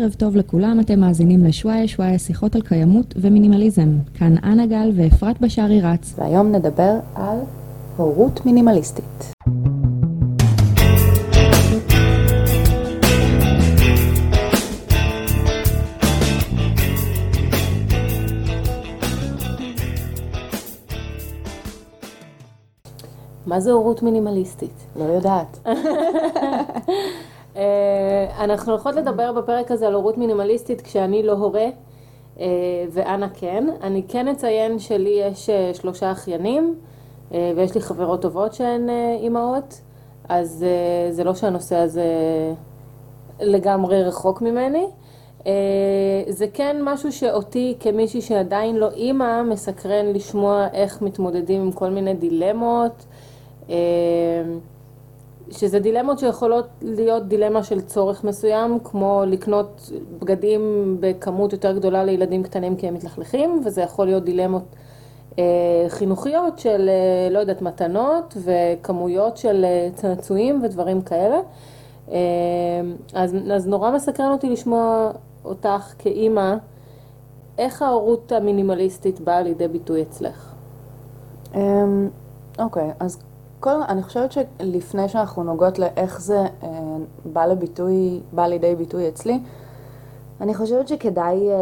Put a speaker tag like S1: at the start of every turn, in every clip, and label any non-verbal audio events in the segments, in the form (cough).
S1: ערב טוב לכולם, אתם מאזינים לשוואיה שוואיה שיחות על קיימות ומינימליזם. כאן אנה גל ואפרת בשארי רץ.
S2: והיום נדבר על הורות מינימליסטית. מה זה הורות מינימליסטית? לא יודעת. (laughs)
S3: אה, אנחנו הולכות לדבר בפרק הזה על הורות מינימליסטית כשאני לא הורה, אה, ואנה כן. אני כן אציין שלי יש אה, שלושה אחיינים, ויש לי חברות טובות שהן אימהות, אז זה לא שהנושא הזה לגמרי רחוק ממני. זה כן משהו שאותי כמישהי שעדיין לא אימא, מסקרן לשמוע איך מתמודדים עם כל מיני דילמות. שזה דילמות שיכולות להיות דילמה של צורך מסוים, כמו לקנות בגדים בכמות יותר גדולה לילדים קטנים כי הם מתלכלכים, וזה יכול להיות דילמות אה, חינוכיות של, אה, לא יודעת, מתנות וכמויות של אה, צעצועים ודברים כאלה. אה, אז, אז נורא מסקרן אותי לשמוע אותך כאימא, איך ההורות המינימליסטית באה לידי ביטוי אצלך?
S2: אמ, אוקיי, okay, אז קודם, אני חושבת שלפני שאנחנו נוגעות לאיך זה אה, בא לביטוי, בא לידי ביטוי אצלי, אני חושבת שכדאי אה,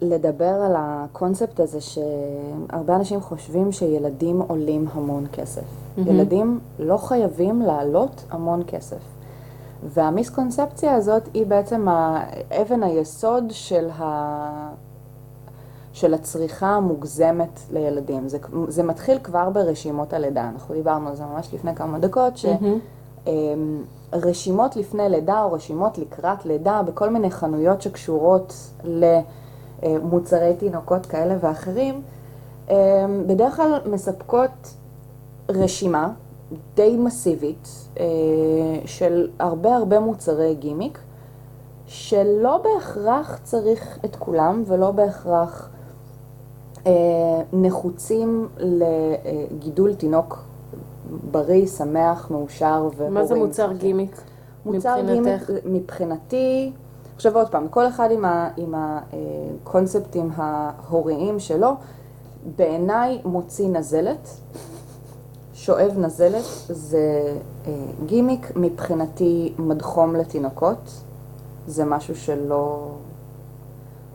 S2: לדבר על הקונספט הזה שהרבה אנשים חושבים שילדים עולים המון כסף. Mm-hmm. ילדים לא חייבים לעלות המון כסף. והמיסקונספציה הזאת היא בעצם אבן היסוד של ה... של הצריכה המוגזמת לילדים. זה, זה מתחיל כבר ברשימות הלידה, אנחנו דיברנו על זה ממש לפני כמה דקות, שרשימות לפני לידה או רשימות לקראת לידה בכל מיני חנויות שקשורות למוצרי תינוקות כאלה ואחרים, בדרך כלל מספקות רשימה די מסיבית אה, של הרבה הרבה מוצרי גימיק, שלא בהכרח צריך את כולם ולא בהכרח נחוצים לגידול תינוק בריא, שמח, מאושר
S3: והורים. מה זה מוצר גימיק?
S2: מוצר גימיק מבחינתי, עכשיו עוד פעם, כל אחד עם, ה, עם הקונספטים ההוריים שלו, בעיניי מוציא נזלת, שואב נזלת, זה אה, גימיק, מבחינתי מדחום לתינוקות, זה משהו שלא...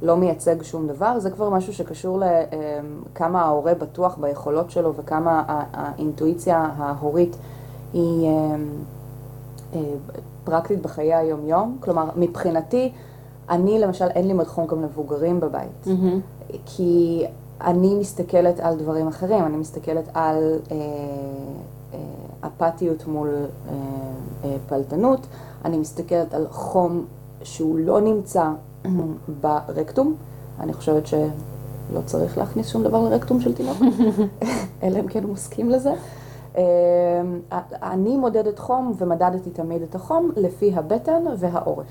S2: לא מייצג שום דבר, זה כבר משהו שקשור לכמה ההורה בטוח ביכולות שלו וכמה האינטואיציה ההורית היא אה, אה, פרקטית בחיי היום-יום. כלומר, מבחינתי, אני למשל, אין לי מדחום גם מבוגרים בבית, mm-hmm. כי אני מסתכלת על דברים אחרים, אני מסתכלת על אה, אה, אפתיות מול אה, אה, פלטנות, אני מסתכלת על חום שהוא לא נמצא ברקטום. אני חושבת שלא צריך להכניס שום דבר לרקטום של תינוק, (laughs) אלא אם כן הוא מסכים לזה. אמ, אני מודדת חום ומדדתי תמיד את החום לפי הבטן והעורף.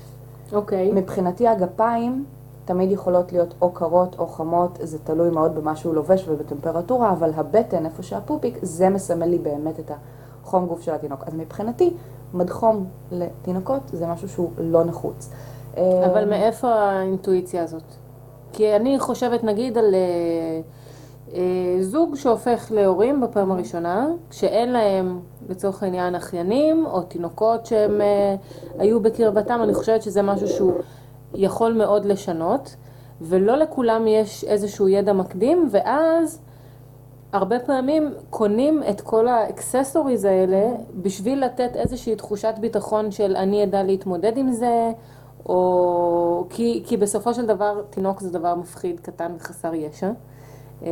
S3: אוקיי. Okay.
S2: מבחינתי הגפיים תמיד יכולות להיות או קרות או חמות, זה תלוי מאוד במה שהוא לובש ובטמפרטורה, אבל הבטן, איפה שהפופיק, זה מסמל לי באמת את החום גוף של התינוק. אז מבחינתי, מדחום לתינוקות זה משהו שהוא לא נחוץ.
S3: אבל מאיפה האינטואיציה הזאת? כי אני חושבת נגיד על אה, אה, זוג שהופך להורים בפעם הראשונה, כשאין להם לצורך העניין אחיינים או תינוקות שהם אה, היו בקרבתם, אני חושבת שזה משהו שהוא יכול מאוד לשנות, ולא לכולם יש איזשהו ידע מקדים, ואז הרבה פעמים קונים את כל האקססוריז האלה בשביל לתת איזושהי תחושת ביטחון של אני אדע להתמודד עם זה, או... כי, כי בסופו של דבר תינוק זה דבר מפחיד, קטן וחסר ישע, אה,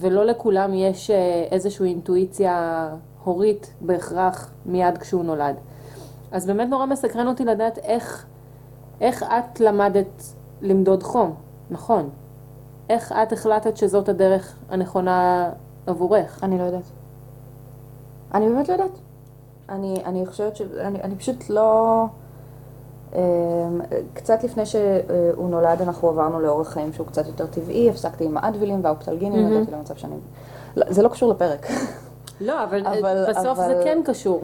S3: ולא לכולם יש אה, איזושהי אינטואיציה הורית בהכרח מיד כשהוא נולד. אז באמת נורא מסקרן אותי לדעת איך, איך את למדת למדוד חום, נכון. איך את החלטת שזאת הדרך הנכונה עבורך?
S2: אני לא יודעת. אני באמת לא יודעת. אני, אני חושבת ש... אני, אני פשוט לא... אמ, קצת לפני שהוא נולד אנחנו עברנו לאורח חיים שהוא קצת יותר טבעי, הפסקתי עם האדווילים והאופטלגינים, הגעתי למצב שאני... לא, זה לא קשור לפרק.
S3: לא, אבל, אבל בסוף אבל... זה כן קשור.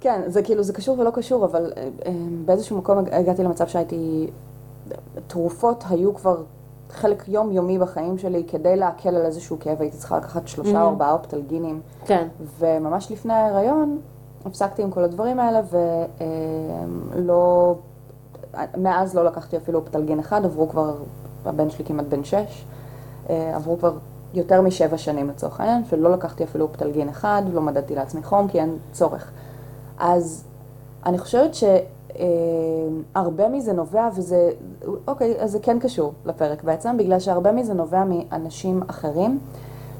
S2: כן, זה כאילו, זה קשור ולא קשור, אבל אמ, באיזשהו מקום הגעתי למצב שהייתי תרופות היו כבר חלק יומיומי בחיים שלי, כדי להקל על איזשהו כאב הייתי צריכה לקחת שלושה או
S3: Mhm.
S2: ארבעה אופטלגינים.
S3: כן.
S2: וממש לפני ההיריון הפסקתי עם כל הדברים האלה ולא, מאז לא לקחתי אפילו אופטלגין אחד, עברו כבר, הבן שלי כמעט בן שש, אה, עברו כבר יותר משבע שנים לצורך העניין, ולא לקחתי אפילו אופטלגין אחד, לא מדדתי לעצמי חום כי אין צורך. אז אני חושבת שהרבה מזה נובע, וזה, אוקיי, אז זה כן קשור לפרק בעצם, בגלל שהרבה מזה נובע מאנשים אחרים.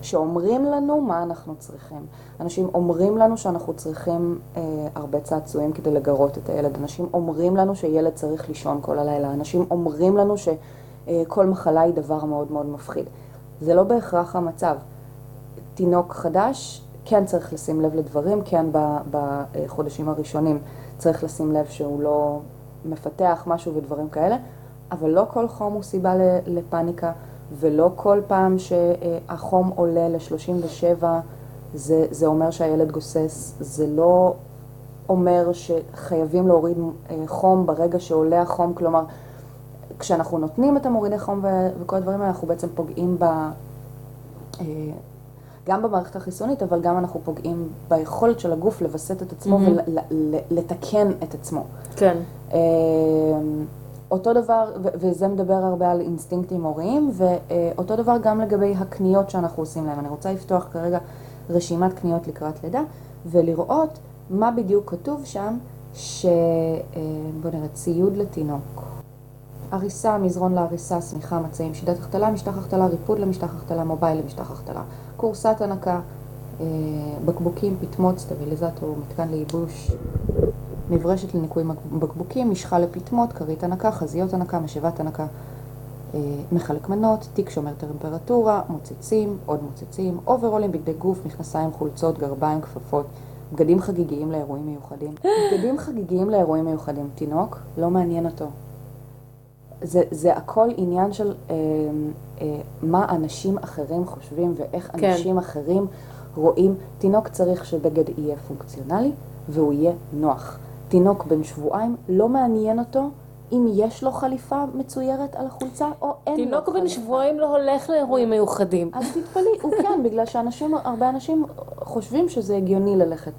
S2: שאומרים לנו מה אנחנו צריכים. אנשים אומרים לנו שאנחנו צריכים אה, הרבה צעצועים כדי לגרות את הילד. אנשים אומרים לנו שילד צריך לישון כל הלילה. אנשים אומרים לנו שכל מחלה היא דבר מאוד מאוד מפחיד. זה לא בהכרח המצב. תינוק חדש, כן צריך לשים לב לדברים, כן בחודשים הראשונים צריך לשים לב שהוא לא מפתח משהו ודברים כאלה, אבל לא כל חום הוא סיבה לפאניקה. ולא כל פעם שהחום עולה ל-37 זה, זה אומר שהילד גוסס, זה לא אומר שחייבים להוריד אה, חום ברגע שעולה החום, כלומר, כשאנחנו נותנים את המורידי חום ו- וכל הדברים האלה, אנחנו בעצם פוגעים ב... אה, גם במערכת החיסונית, אבל גם אנחנו פוגעים ביכולת של הגוף לווסת את עצמו
S3: מהמם.
S2: ולתקן את עצמו.
S3: כן.
S2: אותו דבר, וזה מדבר הרבה על אינסטינקטים הוריים, ואותו דבר גם לגבי הקניות שאנחנו עושים להם. אני רוצה לפתוח כרגע רשימת קניות לקראת לידה, ולראות מה בדיוק כתוב שם, ש... אה, בוא נראה, ציוד לתינוק. עריסה, מזרון לעריסה, שמיכה, מצעים, שיטת החתלה, משטח החתלה, ריפוד למשטח החתלה, מובייל למשטח החתלה, קורסת הנקה, אה, בקבוקים, פטמות, סטביליזטור, מתקן לייבוש, מברשת לניקוי בקבוקים, משחה לפטמות, כרית הנקה, חזיות הנקה, משאבת הנקה, אה, מחלק מנות, תיק שומר טמפרטורה, מוצצים, עוד מוצצים, אוברולים, בגדי גוף, מכנסיים, חולצות, גרביים, כפפות, בגדים חגיגיים לאירועים מיוחדים. (gasps) בגדים חגיגיים לאירועים מיוחדים. תינוק, לא מעניין אותו. זה, זה הכל עניין של אה, אה, מה אנשים אחרים חושבים ואיך
S3: כן.
S2: אנשים אחרים רואים. תינוק צריך שבגד יהיה פונקציונלי והוא יהיה נוח. תינוק בן שבועיים, לא מעניין אותו אם יש לו חליפה מצוירת על החולצה או אין לו
S3: תינוק בן
S2: חליפה.
S3: שבועיים לא הולך לאירועים מיוחדים.
S2: אז תתפלאי, הוא כן, (laughs) בגלל שאנשים, הרבה אנשים חושבים שזה הגיוני ללכת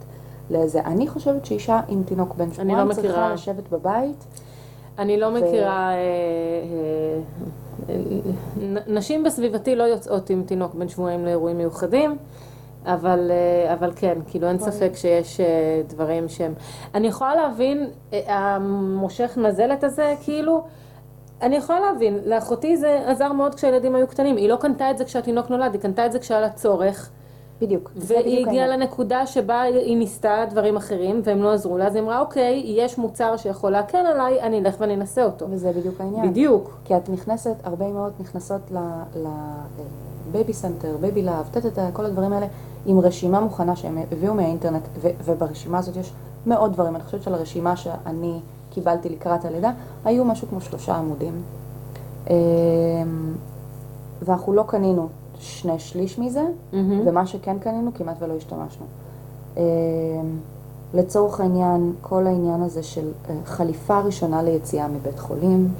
S2: לזה. אני חושבת שאישה עם תינוק בן
S3: לא
S2: שבועיים צריכה
S3: מכירה.
S2: לשבת בבית.
S3: אני לא
S2: ו-
S3: מכירה... אה, אה, נ- נשים בסביבתי לא יוצאות עם תינוק בן שבועיים לאירועים מיוחדים, אבל, אה, אבל כן, כאילו אין ספק שיש אה, דברים שהם... אני יכולה להבין, אה, המושך נזלת הזה, כאילו, אני יכולה להבין, לאחותי זה עזר מאוד כשהילדים היו קטנים, היא לא קנתה את זה כשהתינוק נולד, היא קנתה את זה כשהיה לה צורך.
S2: בדיוק.
S3: והיא הגיעה. לנקודה שבה היא ניסתה דברים אחרים והם לא עזרו לה, אז היא אמרה, אוקיי, יש מוצר שיכול להקל עליי, אני אלך ואני אנסה אותו.
S2: וזה בדיוק העניין.
S3: בדיוק.
S2: כי את נכנסת, הרבה אמהות נכנסות לבייבי סנטר, בייבי לאב, טטטה, כל הדברים האלה, עם רשימה מוכנה שהם הביאו מהאינטרנט, וברשימה הזאת יש מאות דברים. אני חושבת שלרשימה שאני קיבלתי לקראת הלידה, היו משהו כמו שלושה עמודים. אמ, ואנחנו לא קנינו שני שליש מזה,
S3: מהמם.
S2: ומה שכן קנינו כמעט ולא השתמשנו. אמ, לצורך העניין, כל העניין הזה של אה, חליפה ראשונה ליציאה מבית חולים,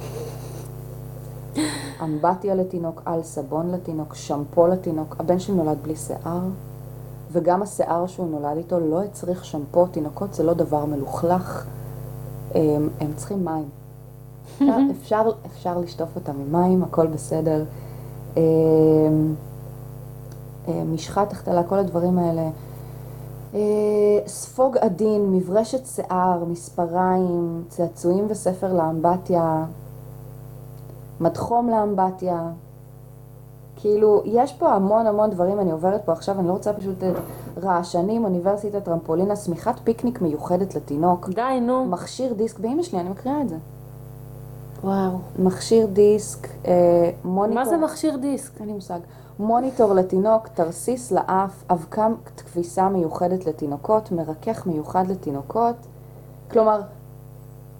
S2: אמבטיה לתינוק, על סבון לתינוק, שמפו לתינוק, הבן שלי נולד בלי שיער, וגם השיער שהוא נולד איתו לא הצריך שמפו, תינוקות זה לא דבר מלוכלך, הם, הם צריכים מים. (laughs) אפשר, אפשר, אפשר לשטוף אותם עם מים, הכל בסדר. אה, משחת החתלה, כל הדברים האלה. אה, ספוג עדין, מברשת שיער, מספריים, צעצועים וספר לאמבטיה, מדחום לאמבטיה. כאילו, יש פה המון המון דברים, אני עוברת פה עכשיו, אני לא רוצה פשוט אה, רעשנים, אוניברסיטה, טרמפולינה, שמיכת פיקניק מיוחדת לתינוק,
S3: די, נו.
S2: מכשיר דיסק, באמא שלי, אני מקריאה את זה.
S3: וואו.
S2: מכשיר דיסק, אה, מוניטור.
S3: מה זה מכשיר דיסק?
S2: אין לי מושג. מוניטור לתינוק, תרסיס לאף, אבקה כביסה מיוחדת לתינוקות, מרכך מיוחד לתינוקות. כלומר,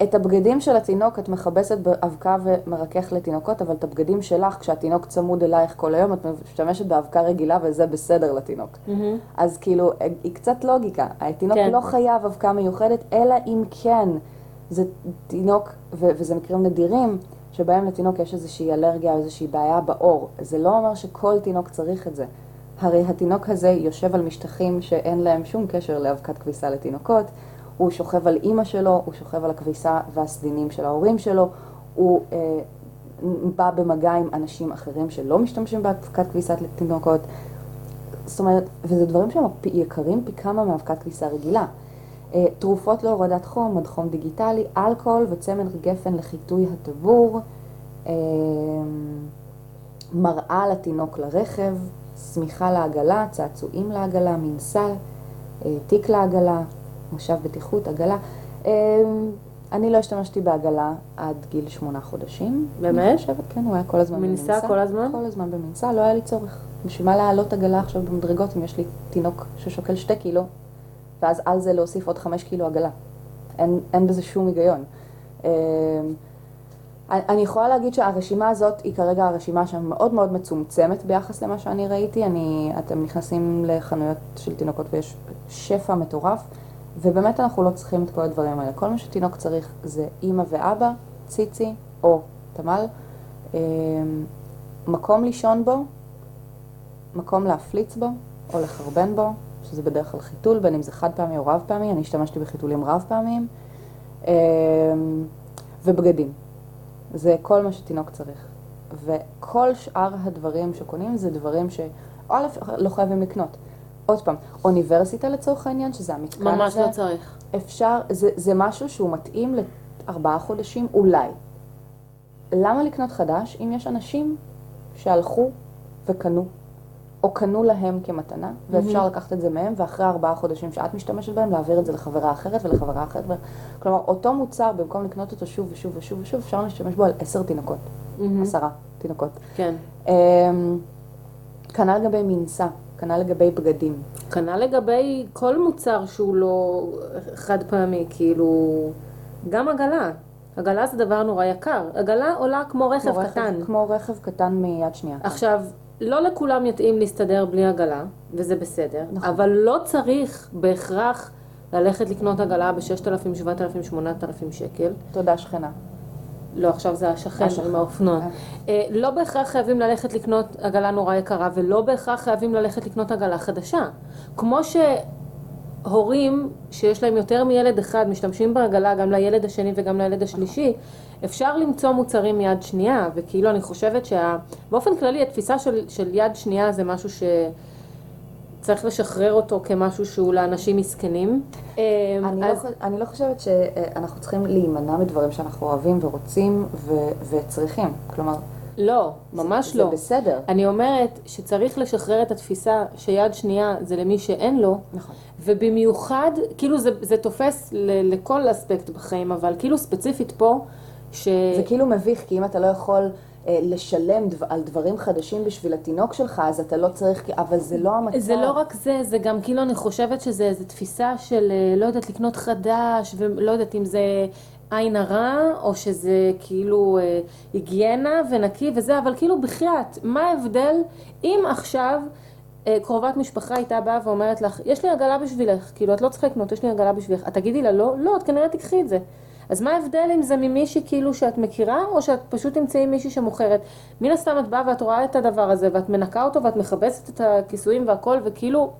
S2: את הבגדים של התינוק את מכבסת באבקה ומרכך לתינוקות, אבל את הבגדים שלך, כשהתינוק צמוד אלייך כל היום, את משתמשת באבקה רגילה וזה בסדר לתינוק.
S3: מהמם.
S2: אז כאילו, היא קצת לוגיקה. התינוק
S3: כן.
S2: לא חייב אבקה מיוחדת, אלא אם כן זה תינוק, ו- וזה מקרים נדירים, שבהם לתינוק יש איזושהי אלרגיה או איזושהי בעיה בעור. זה לא אומר שכל תינוק צריך את זה. הרי התינוק הזה יושב על משטחים שאין להם שום קשר לאבקת כביסה לתינוקות, הוא שוכב על אימא שלו, הוא שוכב על הכביסה והסדינים של ההורים שלו, הוא אה, בא במגע עם אנשים אחרים שלא משתמשים באבקת כביסת לתינוקות. זאת אומרת, וזה דברים שהם יקרים פי כמה מאבקת כביסה רגילה. אה, תרופות להורדת חום, מד חום דיגיטלי, אלכוהול וצמר גפן לחיטוי הטבור, אה, מראה לתינוק לרכב, שמיכה לעגלה, צעצועים לעגלה, מנסל, אה, תיק לעגלה, מושב בטיחות, עגלה. אני לא השתמשתי בעגלה עד גיל שמונה חודשים.
S3: באמת?
S2: אני חושבת, כן, הוא היה כל הזמן
S3: במנסה. מנסה כל הזמן?
S2: כל הזמן במנסה, לא היה לי צורך. בשביל מה להעלות עגלה עכשיו במדרגות אם יש לי תינוק ששוקל שתי קילו, ואז על זה להוסיף עוד חמש קילו עגלה. אין, אין בזה שום היגיון. אמ, אני יכולה להגיד שהרשימה הזאת היא כרגע הרשימה שמאוד מאוד מצומצמת ביחס למה שאני ראיתי. אני, אתם נכנסים לחנויות של תינוקות ויש שפע מטורף, ובאמת אנחנו לא צריכים את כל הדברים האלה. כל מה שתינוק צריך זה אימא ואבא, ציצי או תמל, אמ, מקום לישון בו, מקום להפליץ בו או לחרבן בו, שזה בדרך כלל חיתול, בין אם זה חד פעמי או רב פעמי, אני השתמשתי בחיתולים רב פעמיים, אמ, ובגדים. זה כל מה שתינוק צריך. וכל שאר הדברים שקונים זה דברים ש... א', לא חייבים לקנות. עוד פעם, אוניברסיטה לצורך העניין, שזה המתקן
S3: הזה. ממש לא צריך.
S2: אפשר, זה, זה משהו שהוא מתאים לארבעה חודשים, אולי. למה לקנות חדש אם יש אנשים שהלכו וקנו או קנו להם כמתנה, ואפשר mm-hmm. לקחת את זה מהם, ואחרי ארבעה חודשים שאת משתמשת בהם, להעביר את זה לחברה אחרת ולחברה אחרת. כלומר, אותו מוצר, במקום לקנות אותו שוב ושוב ושוב ושוב, אפשר להשתמש בו על עשר תינוקות, mm-hmm. עשרה תינוקות.
S3: כן. Um,
S2: כנ"ל לגבי מנסה, כנ"ל לגבי בגדים.
S3: כנ"ל לגבי כל מוצר שהוא לא חד פעמי, כאילו, גם עגלה. עגלה זה דבר נורא יקר. עגלה עולה כמו רכב כמו קטן.
S2: רכב, כמו רכב קטן מיד שנייה.
S3: עכשיו, לא לכולם יתאים להסתדר בלי עגלה, וזה בסדר, נכון. אבל לא צריך בהכרח ללכת לקנות עגלה ב-6,000, 7,000, 8,000 שקל.
S2: תודה שכנה.
S3: לא, עכשיו זה השכן עם האופנוע. אה. אה, לא בהכרח חייבים ללכת לקנות עגלה נורא יקרה, ולא בהכרח חייבים ללכת לקנות עגלה חדשה. כמו שהורים שיש להם יותר מילד אחד משתמשים בעגלה גם לילד השני וגם לילד השלישי, אפשר למצוא מוצרים מיד שנייה, וכאילו אני חושבת שבאופן כללי התפיסה של, של יד שנייה זה משהו שצריך לשחרר אותו כמשהו שהוא לאנשים מסכנים.
S2: אני, אז... לא, אני לא חושבת שאנחנו צריכים להימנע מדברים שאנחנו אוהבים ורוצים ו- וצריכים, כלומר...
S3: לא, ממש
S2: זה,
S3: לא.
S2: זה בסדר.
S3: אני אומרת שצריך לשחרר את התפיסה שיד שנייה זה למי שאין לו.
S2: נכון.
S3: ובמיוחד, כאילו זה, זה תופס ל, לכל אספקט בחיים, אבל כאילו ספציפית פה,
S2: ש... זה כאילו מביך, כי אם אתה לא יכול אה, לשלם דו, על דברים חדשים בשביל התינוק שלך, אז אתה לא צריך, אבל זה לא המצב.
S3: זה לא רק זה, זה גם כאילו, אני חושבת שזה איזו תפיסה של, אה, לא יודעת, לקנות חדש, ולא יודעת אם זה עין הרע, או שזה כאילו אה, היגיינה ונקי וזה, אבל כאילו בחייאת, מה ההבדל אם עכשיו... אה, קרובת משפחה הייתה באה ואומרת לך, יש לי עגלה בשבילך, כאילו את לא צריכה לקנות, יש לי עגלה בשבילך, את תגידי לה לא? לא, את כנראה תקחי את זה. אז מה ההבדל אם זה ממישהי כאילו שאת מכירה, או שאת פשוט תמצאי מישהי שמוכרת? מן הסתם את באה ואת רואה את הדבר הזה, ואת מנקה אותו, ואת מכבסת את הכיסויים והכל, וכאילו...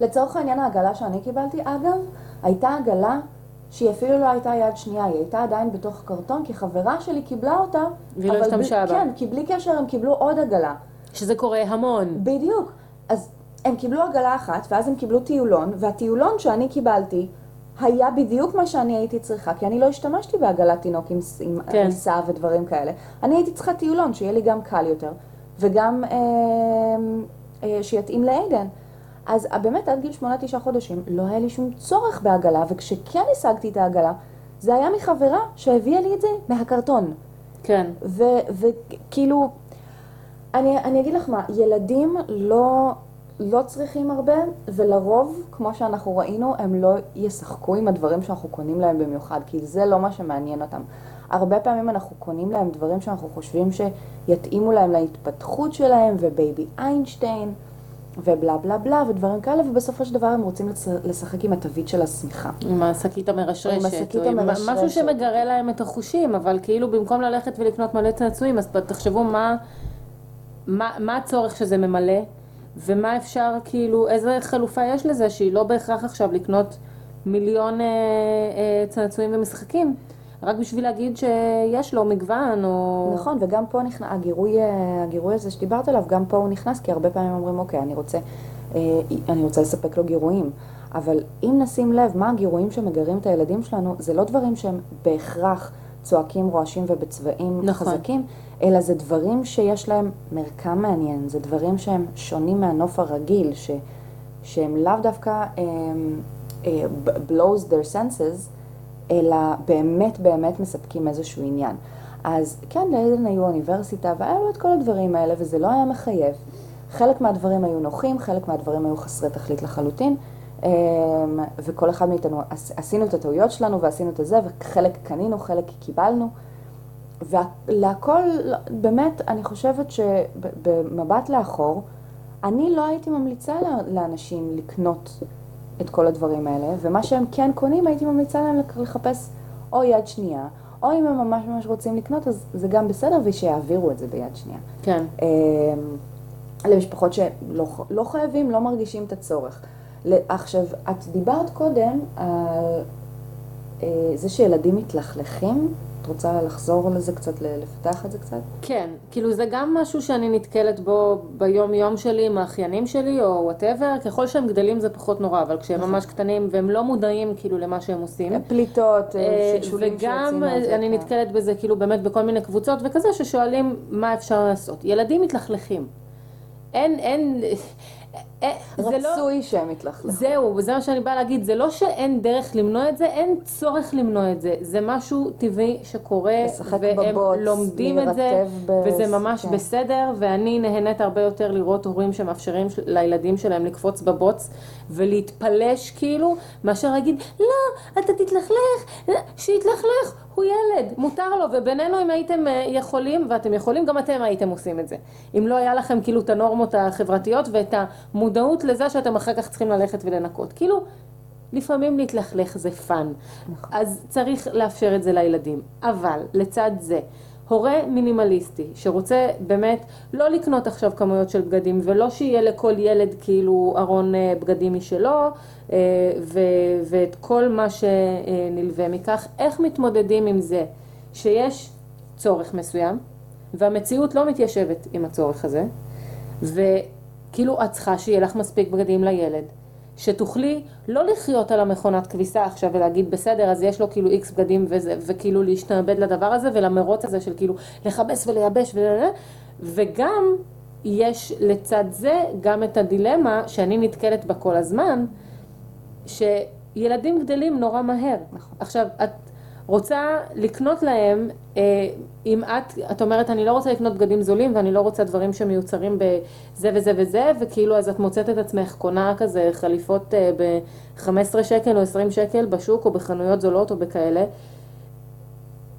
S2: לצורך העניין העגלה שאני קיבלתי, אגב, הייתה עגלה שהיא אפילו לא הייתה יד שנייה, היא הייתה עדיין בתוך קרטון, כי חברה שלי קיבלה אותה.
S3: והיא לא השתמשה בה.
S2: כן, כי בלי קשר הם קיבלו עוד עגלה.
S3: שזה קורה המון.
S2: בדיוק. אז הם קיבלו עגלה אחת, ואז הם קיבלו טיולון, והטיולון שאני קיבלתי, היה בדיוק מה שאני הייתי צריכה, כי אני לא השתמשתי בעגלת תינוק עם, עם כן. עיסה ודברים כאלה. אני הייתי צריכה טיולון, שיהיה לי גם קל יותר, וגם אה, אה, שיתאים לעדן. אז אה, באמת עד גיל שמונה, תשעה חודשים לא היה לי שום צורך בעגלה, וכשכן השגתי את העגלה, זה היה מחברה שהביאה לי את זה מהקרטון.
S3: כן.
S2: וכאילו, אני, אני אגיד לך מה, ילדים לא... לא צריכים הרבה, ולרוב, כמו שאנחנו ראינו, הם לא ישחקו עם הדברים שאנחנו קונים להם במיוחד, כי זה לא מה שמעניין אותם. הרבה פעמים אנחנו קונים להם דברים שאנחנו חושבים שיתאימו להם להתפתחות שלהם, ובייבי איינשטיין, ובלה בלה בלה ודברים כאלה, ובסופו של דבר הם רוצים לשחק עם התווית של השמיכה.
S3: עם השקית המרשרשת,
S2: עם השקית המרשרשת.
S3: משהו שמגרה להם את החושים, אבל כאילו במקום ללכת ולקנות מלא צעצועים, אז תחשבו מה, מה, מה הצורך שזה ממלא, ומה אפשר, כאילו, איזה חלופה יש לזה, שהיא לא בהכרח עכשיו לקנות מיליון אה, אה, צעצועים ומשחקים, רק בשביל להגיד שיש לו מגוון, או...
S2: נכון, וגם פה נכנס, הגירוי, אה, הגירוי הזה שדיברת עליו, גם פה הוא נכנס, כי הרבה פעמים אומרים, אוקיי, אני רוצה, אה, אני רוצה לספק לו גירויים. אבל אם נשים לב מה הגירויים שמגרים את הילדים שלנו, זה לא דברים שהם בהכרח צועקים, רועשים ובצבעים
S3: נכון.
S2: חזקים, אלא זה דברים שיש להם מרקם מעניין, זה דברים שהם שונים מהנוף הרגיל, ש, שהם לאו דווקא um, uh, blows their senses, אלא באמת באמת מספקים איזשהו עניין. אז כן, לעדן היו אוניברסיטה, והיה לו את כל הדברים האלה, וזה לא היה מחייב. חלק מהדברים היו נוחים, חלק מהדברים היו חסרי תכלית לחלוטין, אמ, וכל אחד מאיתנו, עש- עשינו את הטעויות שלנו ועשינו את זה, וחלק קנינו, חלק קיבלנו. ולהכל, באמת, אני חושבת שבמבט לאחור, אני לא הייתי ממליצה לאנשים לקנות את כל הדברים האלה, ומה שהם כן קונים, הייתי ממליצה להם לחפש או יד שנייה, או אם הם ממש ממש רוצים לקנות, אז זה גם בסדר, ושיעבירו את זה ביד שנייה.
S3: כן.
S2: אמ, למשפחות שלא לא חייבים, לא מרגישים את הצורך. עכשיו, את דיברת קודם על אה, זה שילדים מתלכלכים, את רוצה לחזור לזה קצת, ל- לפתח את זה קצת?
S3: כן, כאילו זה גם משהו שאני נתקלת בו ביום יום שלי עם האחיינים שלי או וואטאבר, ככל שהם גדלים זה פחות נורא, אבל כשהם
S2: נכון.
S3: ממש קטנים והם לא מודעים כאילו למה שהם עושים.
S2: פליטות, אה,
S3: אה,
S2: שלשולים
S3: וגם
S2: שיוצאים מהזה,
S3: אני
S2: כן.
S3: נתקלת בזה כאילו באמת בכל מיני קבוצות וכזה ששואלים מה אפשר לעשות. ילדים מתלכלכים. אין, אין, אה, זה.
S2: רצוי שהם יתלכלכו.
S3: זהו, וזה מה שאני באה להגיד, זה לא שאין דרך למנוע את זה, אין צורך למנוע את זה, זה משהו טבעי שקורה, והם
S2: בבוץ,
S3: לומדים את זה,
S2: ב-
S3: וזה ממש
S2: כן.
S3: בסדר, ואני נהנית הרבה יותר לראות הורים שמאפשרים לילדים שלהם לקפוץ בבוץ ולהתפלש כאילו, מאשר להגיד, לא, אתה תתלכלך, לא, שיתלכלך, הוא ילד, מותר לו, ובינינו אם הייתם אה, יכולים, ואתם יכולים, גם אתם הייתם עושים את זה. אם לא היה לכם כאילו את הנורמות החברתיות ואת המודעות לזה שאתם אחר כך צריכים ללכת ולנקות. כאילו, לפעמים להתלכלך זה fun. אז צריך לאפשר את זה לילדים. אבל, לצד זה, הורה מינימליסטי שרוצה באמת לא לקנות עכשיו כמויות של בגדים ולא שיהיה לכל ילד כאילו ארון אה, בגדים משלו ו- ואת כל מה שנלווה מכך, איך מתמודדים עם זה שיש צורך מסוים והמציאות לא מתיישבת עם הצורך הזה וכאילו את צריכה שיהיה לך מספיק בגדים לילד שתוכלי לא לחיות על המכונת כביסה עכשיו ולהגיד בסדר אז יש לו כאילו איקס בגדים וזה, וכאילו להשתעבד לדבר הזה ולמרוץ הזה של כאילו לכבס ולייבש ול... וגם יש לצד זה גם את הדילמה שאני נתקלת בה כל הזמן שילדים גדלים נורא מהר.
S2: נכון.
S3: עכשיו את רוצה לקנות להם, אה, אם את, את אומרת אני לא רוצה לקנות בגדים זולים ואני לא רוצה דברים שמיוצרים בזה וזה וזה, וכאילו אז את מוצאת את עצמך קונה כזה חליפות אה, ב-15 שקל או 20 שקל בשוק או בחנויות זולות או בכאלה.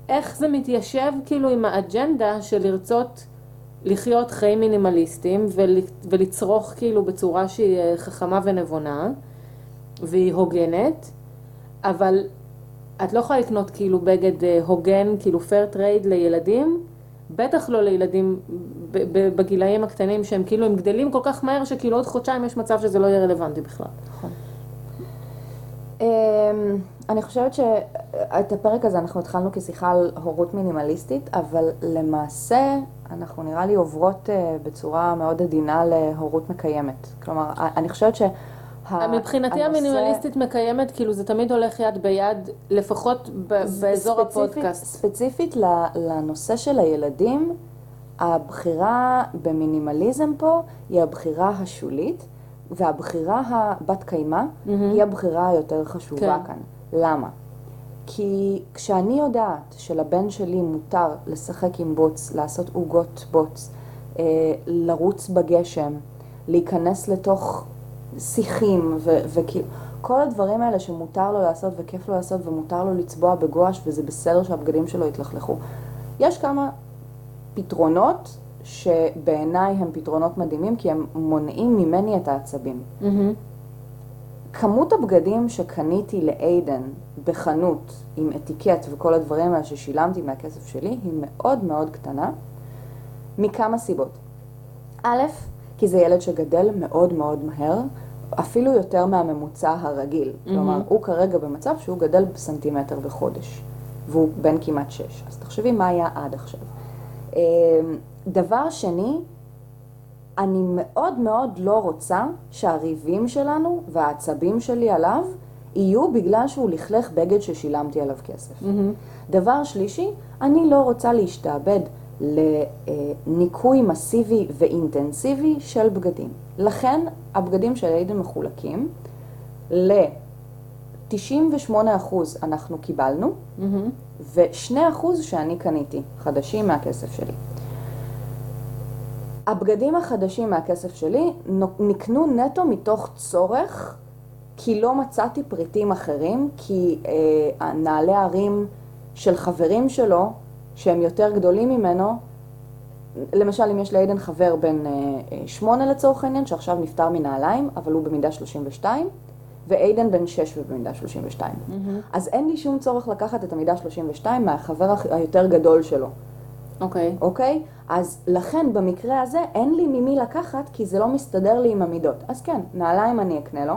S3: איך זה מתיישב כאילו עם האג'נדה של לרצות לחיות חיים מינימליסטיים ול, ולצרוך כאילו בצורה שהיא אה, חכמה ונבונה והיא הוגנת, אבל את לא יכולה לקנות כאילו בגד אה, הוגן, כאילו fair trade לילדים, בטח לא לילדים בגילאים הקטנים שהם כאילו הם גדלים כל כך מהר שכאילו עוד חודשיים יש מצב שזה לא יהיה רלוונטי בכלל.
S2: אמ, אני חושבת שאת הפרק הזה אנחנו התחלנו כשיחה על הורות מינימליסטית, אבל למעשה אנחנו נראה לי עוברות אה, בצורה מאוד עדינה להורות מקיימת. כלומר, אני חושבת שה...
S3: מבחינתי המינימליסטית מקיימת, כאילו זה תמיד הולך יד ביד, לפחות באזור
S2: ספציפית-
S3: הפודקאסט.
S2: ספציפית לנושא של הילדים, הבחירה במינימליזם פה היא הבחירה השולית, והבחירה הבת קיימא היא הבחירה היותר חשובה
S3: כן.
S2: כאן. למה? כי כשאני יודעת שלבן שלי מותר לשחק עם בוץ, לעשות עוגות בוץ, אה, לרוץ בגשם, להיכנס לתוך שיחים, וכאילו, כל הדברים האלה שמותר לו לעשות וכיף לו לעשות ומותר לו לצבוע בגואש וזה בסדר שהבגדים שלו יתלכלכו. יש כמה פתרונות שבעיניי הם פתרונות מדהימים, כי הם מונעים ממני את העצבים.
S3: מהמם.
S2: כמות הבגדים שקניתי לאיידן בחנות עם אתיקט וכל הדברים האלה ששילמתי מהכסף שלי היא מאוד מאוד קטנה, מכמה סיבות. א', כי זה ילד שגדל מאוד מאוד מהר, אפילו יותר מהממוצע הרגיל. כלומר, הוא כרגע במצב שהוא גדל בסנטימטר בחודש, והוא בן כמעט שש. אז תחשבי מה היה עד עכשיו. אמ, דבר שני, אני מאוד מאוד לא רוצה שהריבים שלנו והעצבים שלי עליו יהיו בגלל שהוא לכלך בגד ששילמתי עליו כסף. דבר שלישי, אני לא רוצה להשתעבד לניקוי מסיבי ואינטנסיבי של בגדים. לכן הבגדים של עידן מחולקים ל-98% אנחנו קיבלנו,
S3: מהמם.
S2: ו-2% שאני קניתי, חדשים מהכסף שלי. הבגדים החדשים מהכסף שלי נו- נקנו נטו מתוך צורך, כי לא מצאתי פריטים אחרים, כי אה, נעלי הרים של חברים שלו, שהם יותר גדולים ממנו, למשל אם יש לעדן חבר בן אה, אה, שמונה לצורך העניין, שעכשיו נפטר מנעליים, אבל הוא במידה 32, ואיידן בן 6 ובמידה 32. אז אין לי שום צורך לקחת את המידה 32 מהחבר היותר גדול שלו.
S3: אוקיי.
S2: אוקיי? אז לכן במקרה הזה אין לי ממי לקחת כי זה לא מסתדר לי עם המידות. אז כן, נעליים אני אקנה לו.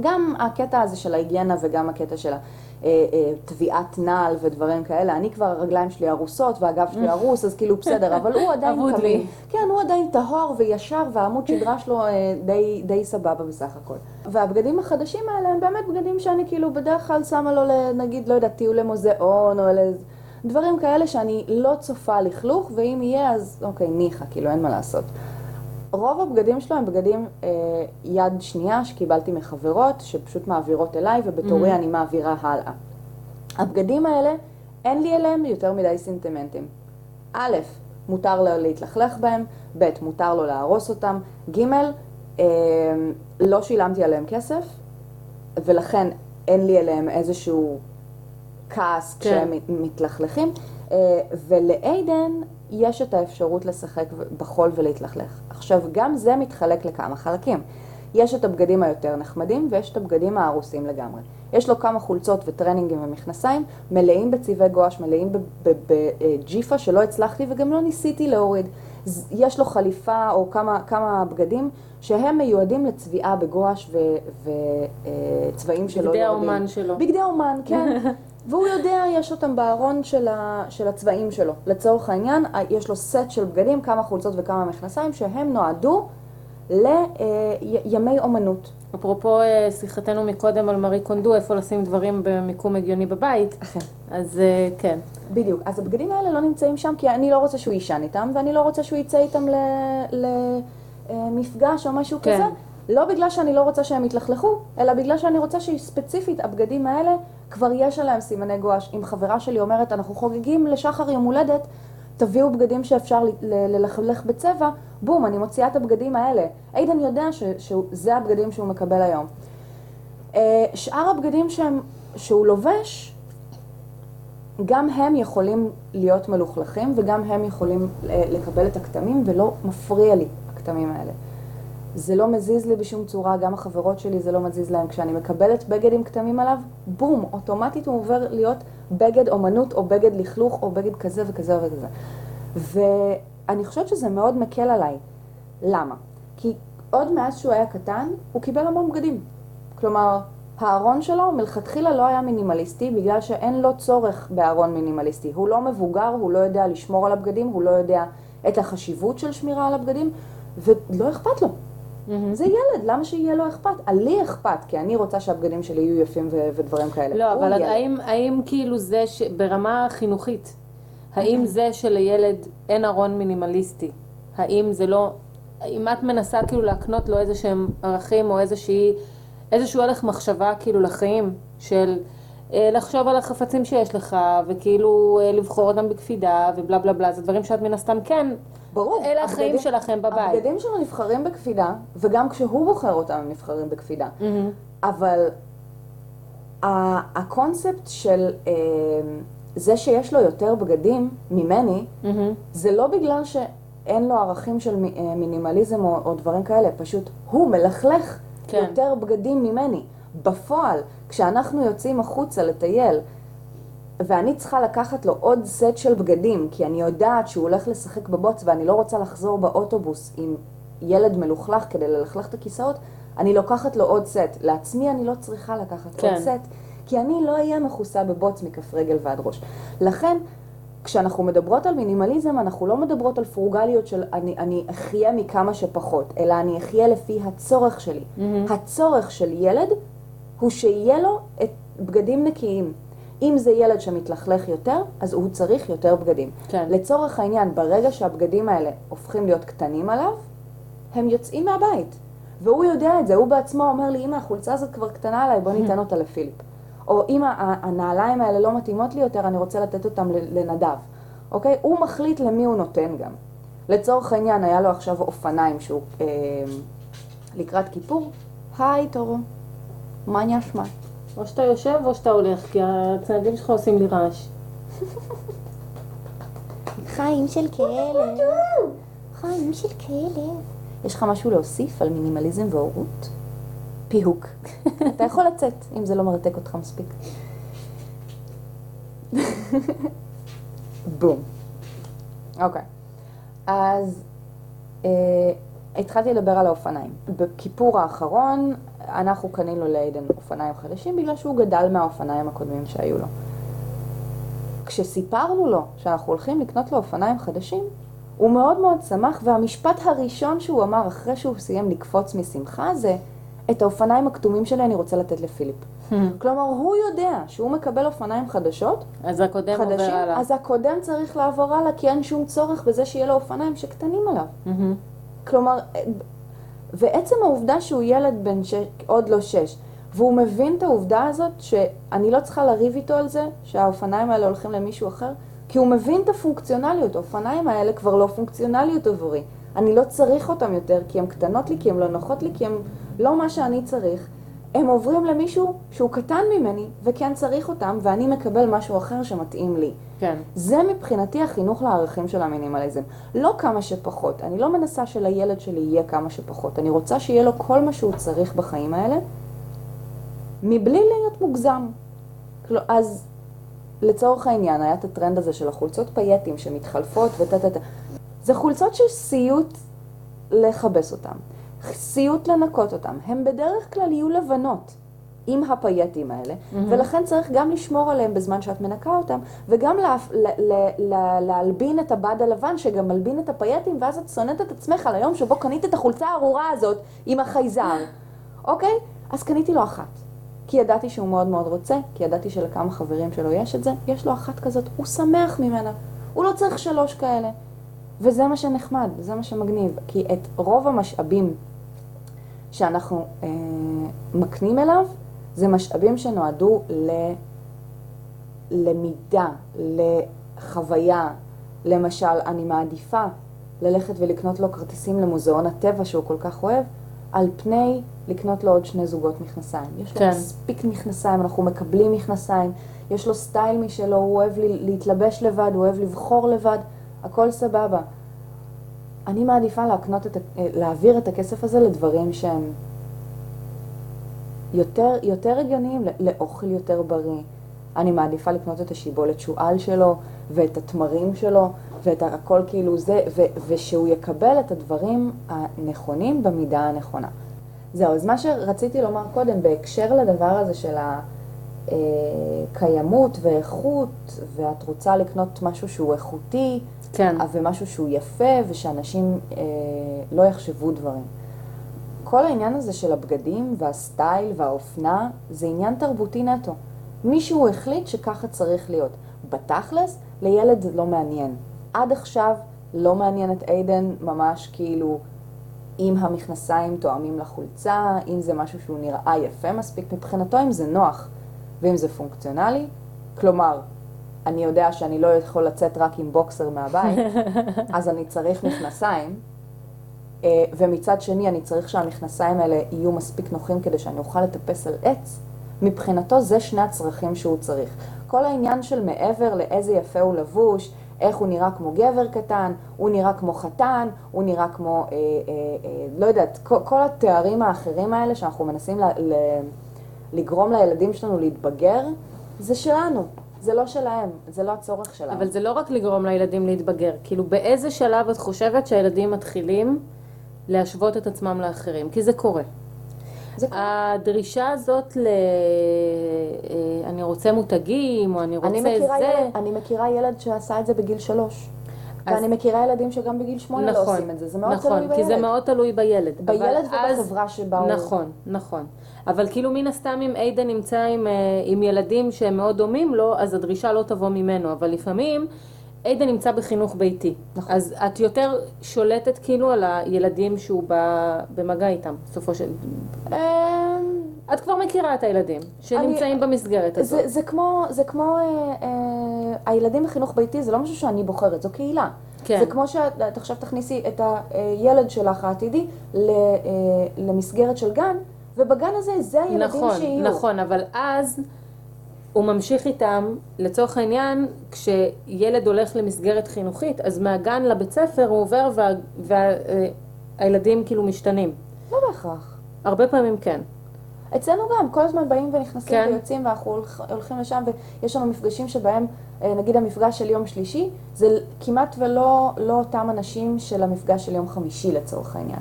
S2: גם הקטע הזה של ההיגיינה וגם הקטע של טביעת נעל ודברים כאלה, אני כבר הרגליים שלי הרוסות והגב שלי (laughs) הרוס, אז כאילו בסדר, אבל הוא עדיין
S3: אבוד
S2: תמיד,
S3: לי.
S2: כן, הוא עדיין טהור וישר והעמוד שדרה שלו אה, די, די סבבה בסך הכל. והבגדים החדשים האלה הם באמת בגדים שאני כאילו בדרך כלל שמה לו, נגיד, לא יודעת, טיול למוזיאון או לאיזה... דברים כאלה שאני לא צופה לכלוך, ואם יהיה אז אוקיי, ניחא, כאילו אין מה לעשות. רוב הבגדים שלו הם בגדים אה, יד שנייה שקיבלתי מחברות, שפשוט מעבירות אליי, ובתורי אני מעבירה הלאה. הבגדים האלה, אין לי אליהם יותר מדי סנטימנטים. א', מותר לו להתלכלך בהם, ב', מותר לו להרוס אותם, ג', אה, לא שילמתי עליהם כסף, ולכן אין לי אליהם איזשהו כעס
S3: כן.
S2: כשהם מת- מתלכלכים, אה, ולאיידן יש את האפשרות לשחק בחול ולהתלכלך. עכשיו, גם זה מתחלק לכמה חלקים. יש את הבגדים היותר נחמדים ויש את הבגדים ההרוסים לגמרי. יש לו כמה חולצות וטרנינגים ומכנסיים מלאים בצבעי גואש, מלאים בג'יפה שלא הצלחתי וגם לא ניסיתי להוריד. יש לו חליפה או כמה, כמה בגדים שהם מיועדים לצביעה בגואש וצבעים שלא
S3: בגדי
S2: יורדים.
S3: האומן שלו.
S2: בגדי האומן, כן. (laughs) והוא יודע, יש אותם בארון של, ה, של הצבעים שלו. לצורך העניין, יש לו סט של בגדים, כמה חולצות וכמה מכנסיים, שהם נועדו לימי אומנות.
S3: אפרופו אה, שיחתנו מקודם על מארי קונדו, איפה לשים דברים במיקום הגיוני בבית,
S2: אכן.
S3: אז אה, כן.
S2: בדיוק. אז הבגדים האלה לא נמצאים שם, כי אני לא רוצה שהוא יישן איתם, ואני לא רוצה שהוא יצא איתם למפגש או משהו
S3: כן.
S2: כזה. לא בגלל שאני לא רוצה שהם יתלכלכו, אלא בגלל שאני רוצה שספציפית הבגדים האלה, כבר יש עליהם סימני גואש. אם חברה שלי אומרת, אנחנו חוגגים לשחר יום הולדת, תביאו בגדים שאפשר ללכלך בצבע, בום, אני מוציאה את הבגדים האלה. איתן יודע שזה הבגדים שהוא מקבל היום. אה, שאר הבגדים שהם, שהוא לובש, גם הם יכולים להיות מלוכלכים וגם הם יכולים אה, לקבל את הכתמים ולא מפריע לי הכתמים האלה. זה לא מזיז לי בשום צורה, גם החברות שלי זה לא מזיז להם. כשאני מקבלת בגד עם כתמים עליו, בום, אוטומטית הוא עובר להיות בגד אומנות או בגד לכלוך או בגד כזה וכזה וכזה. ואני חושבת שזה מאוד מקל עליי. למה? כי עוד מאז שהוא היה קטן, הוא קיבל המון בגדים. כלומר, הארון שלו מלכתחילה לא היה מינימליסטי, בגלל שאין לו צורך בארון מינימליסטי. הוא לא מבוגר, הוא לא יודע לשמור על הבגדים, הוא לא יודע את החשיבות של שמירה על הבגדים, ולא אכפת לו. זה ילד, למה שיהיה לו אכפת? לי אכפת, כי אני רוצה שהבגדים שלי יהיו יפים ו- ודברים כאלה.
S3: לא, אבל. האם, האם כאילו זה, ש... ברמה חינוכית, האם זה שלילד אין ארון מינימליסטי, האם זה לא, אם את מנסה כאילו להקנות לו איזה שהם ערכים או איזושהי, איזשהו הלך מחשבה כאילו לחיים, של אה, לחשוב על החפצים שיש לך, וכאילו אה, לבחור אותם בקפידה, ובלה בלה בלה, זה דברים שאת מן הסתם כן,
S2: ברור.
S3: אלה החיים
S2: הבגדים-
S3: שלכם בבית.
S2: הבגדים שלו נבחרים בקפידה, וגם כשהוא בוחר אותם הם נבחרים בקפידה.
S3: מהמם.
S2: אבל ה- הקונספט של אה, זה שיש לו יותר בגדים ממני,
S3: מהמם.
S2: זה לא בגלל ש... אין לו ערכים של מ- אה, מינימליזם או, או דברים כאלה, פשוט הוא מלכלך
S3: כן.
S2: יותר בגדים ממני. בפועל, כשאנחנו יוצאים החוצה לטייל, ואני צריכה לקחת לו עוד סט של בגדים, כי אני יודעת שהוא הולך לשחק בבוץ ואני לא רוצה לחזור באוטובוס עם ילד מלוכלך כדי ללכלך את הכיסאות, אני לוקחת לו עוד סט. לעצמי אני לא צריכה לקחת
S3: כן.
S2: עוד סט, כי אני לא אהיה מכוסה בבוץ מכף רגל ועד ראש. לכן, כשאנחנו מדברות על מינימליזם, אנחנו לא מדברות על פרוגליות של אני, אני אחיה מכמה שפחות, אלא אני אחיה לפי הצורך שלי. הצורך של ילד הוא שיהיה לו את בגדים נקיים. אם זה ילד שמתלכלך יותר, אז הוא צריך יותר בגדים.
S3: כן.
S2: לצורך העניין, ברגע שהבגדים האלה הופכים להיות קטנים עליו, הם יוצאים מהבית. והוא יודע את זה, הוא בעצמו אומר לי, אמא, החולצה הזאת כבר קטנה עליי, בוא ניתן אותה לפיליפ. או אמא, הנעליים האלה לא מתאימות לי יותר, אני רוצה לתת אותם לנדב. אוקיי? הוא מחליט למי הוא נותן גם. לצורך העניין, היה לו עכשיו אופניים שהוא אה, לקראת כיפור. היי, טורו. מה נשמע?
S3: או שאתה יושב או שאתה הולך, כי הצעדים שלך עושים לי רעש.
S2: חיים של כלב. חיים של כלב. יש לך משהו להוסיף על מינימליזם והורות? פיהוק. (laughs) אתה יכול לצאת, אם זה לא מרתק אותך מספיק. (laughs) בום. אוקיי. אז אה, התחלתי לדבר על האופניים. בכיפור האחרון, אנחנו קנינו לעדן אופניים חדשים בגלל שהוא גדל מהאופניים הקודמים שהיו לו. כשסיפרנו לו שאנחנו הולכים לקנות לו אופניים חדשים, הוא מאוד מאוד שמח, והמשפט הראשון שהוא אמר אחרי שהוא סיים לקפוץ משמחה זה, את האופניים הכתומים שלי אני רוצה לתת לפיליפ. (laughs) כלומר, הוא יודע שהוא מקבל אופניים חדשות,
S3: אז הקודם עובר
S2: חדשים,
S3: הלאה.
S2: אז הקודם צריך לעבור הלאה, כי אין שום צורך בזה שיהיה לו אופניים שקטנים עליו. כלומר, ועצם העובדה שהוא ילד בן שש, עוד לא שש, והוא מבין את העובדה הזאת שאני לא צריכה לריב איתו על זה שהאופניים האלה הולכים למישהו אחר, כי הוא מבין את הפונקציונליות, האופניים האלה כבר לא פונקציונליות עבורי. אני לא צריך אותם יותר כי הן קטנות לי, כי הן לא נוחות לי, כי הן לא מה שאני צריך. הם עוברים למישהו שהוא קטן ממני וכן צריך אותם, ואני מקבל משהו אחר שמתאים לי.
S3: כן.
S2: זה מבחינתי החינוך לערכים של המינימליזם. לא כמה שפחות. אני לא מנסה שלילד שלי יהיה כמה שפחות. אני רוצה שיהיה לו כל מה שהוא צריך בחיים האלה, מבלי להיות מוגזם. אז לצורך העניין, היה את הטרנד הזה של החולצות פייטים שמתחלפות וטה טה טה. זה חולצות שסיוט לכבס אותן, סיוט לנקות אותן. הן בדרך כלל יהיו לבנות. עם הפייטים האלה, mm-hmm. ולכן צריך גם לשמור עליהם בזמן שאת מנקה אותם, וגם לה, לה, לה, לה, להלבין את הבד הלבן שגם מלבין את הפייטים, ואז את שונאת את עצמך על היום שבו קנית את החולצה הארורה הזאת עם החייזר, (laughs) אוקיי? אז קניתי לו אחת. כי ידעתי שהוא מאוד מאוד רוצה, כי ידעתי שלכמה חברים שלו יש את זה, יש לו אחת כזאת, הוא שמח ממנה. הוא לא צריך שלוש כאלה. וזה מה שנחמד, זה מה שמגניב, כי את רוב המשאבים שאנחנו אה, מקנים אליו, זה משאבים שנועדו ללמידה, לחוויה. למשל, אני מעדיפה ללכת ולקנות לו כרטיסים למוזיאון הטבע שהוא כל כך אוהב, על פני לקנות לו עוד שני זוגות מכנסיים. יש לו
S3: כן.
S2: מספיק מכנסיים, אנחנו מקבלים מכנסיים, יש לו סטייל משלו, הוא אוהב להתלבש לבד, הוא אוהב לבחור לבד, הכל סבבה. אני מעדיפה להקנות את, ה- להעביר את הכסף הזה לדברים שהם יותר, יותר הגיוניים, לאוכל יותר בריא. אני מעדיפה לקנות את השיבולת שועל שלו, ואת התמרים שלו, ואת הכל כאילו זה, ו, ושהוא יקבל את הדברים הנכונים במידה הנכונה. זהו, אז מה שרציתי לומר קודם, בהקשר לדבר הזה של הקיימות ואיכות, ואת רוצה לקנות משהו שהוא איכותי,
S3: כן.
S2: ומשהו שהוא יפה, ושאנשים אה, לא יחשבו דברים. כל העניין הזה של הבגדים והסטייל והאופנה זה עניין תרבותי נטו. מישהו החליט שככה צריך להיות. בתכלס, לילד זה לא מעניין. עד עכשיו לא מעניין את עדן ממש כאילו אם המכנסיים תואמים לחולצה, אם זה משהו שהוא נראה יפה מספיק, מבחינתו אם זה נוח ואם זה פונקציונלי. כלומר, אני יודע שאני לא יכול לצאת רק עם בוקסר מהבית, (laughs) אז אני צריך מכנסיים. אה, ומצד שני אני צריך שהמכנסיים האלה יהיו מספיק נוחים כדי שאני אוכל לטפס על עץ, מבחינתו זה שני הצרכים שהוא צריך. כל העניין של מעבר לאיזה יפה הוא לבוש, איך הוא נראה כמו גבר קטן, הוא נראה כמו חתן, הוא נראה כמו, אה, אה, אה, לא יודעת, כל, כל התארים האחרים האלה שאנחנו מנסים ל, ל, לגרום לילדים שלנו להתבגר, זה שלנו, זה לא שלהם, זה לא הצורך שלהם.
S3: אבל זה לא רק לגרום לילדים להתבגר, כאילו באיזה שלב את חושבת שהילדים מתחילים להשוות את עצמם לאחרים? כי זה קורה.
S2: זה קורה.
S3: הדרישה הזאת ל... אה, אני רוצה מותגים, או אני רוצה
S2: אני מכירה,
S3: זה...
S2: ילד, אני מכירה ילד שעשה את זה בגיל שלוש.
S3: אז-
S2: ואני מכירה ילדים שגם בגיל שמונה לא עושים את זה, זה מאוד
S3: נכון,
S2: תלוי בילד.
S3: כי זה מאוד תלוי בילד.
S2: בילד
S3: אז-
S2: ובחברה שבה הוא...
S3: נכון, נכון. אבל כאילו מן הסתם אם עידן נמצא עם, אה, עם ילדים שהם מאוד דומים לו, אז הדרישה לא תבוא ממנו. אבל לפעמים עידן נמצא בחינוך ביתי.
S2: נכון.
S3: אז את יותר שולטת כאילו על הילדים שהוא בא במגע איתם, בסופו של... את כבר מכירה את הילדים שנמצאים במסגרת הזאת.
S2: זה, זה כמו, זה כמו אה, אה, הילדים בחינוך ביתי, זה לא משהו שאני בוחרת, זו קהילה.
S3: כן.
S2: זה כמו שאת את עכשיו תכניסי את הילד שלך העתידי ל, אה, למסגרת של גן, ובגן הזה זה הילדים
S3: נכון,
S2: שיהיו.
S3: נכון, אבל אז הוא ממשיך איתם, לצורך העניין, כשילד הולך למסגרת חינוכית, אז מהגן לבית ספר הוא עובר והילדים כאילו משתנים.
S2: לא בהכרח.
S3: הרבה פעמים כן.
S2: אצלנו גם, כל הזמן באים ונכנסים
S3: כן.
S2: ויוצאים ואנחנו הולכ- הולכים לשם ויש לנו מפגשים שבהם, אה, נגיד המפגש של יום שלישי, זה כמעט ולא לא אותם אנשים של המפגש של יום חמישי לצורך העניין,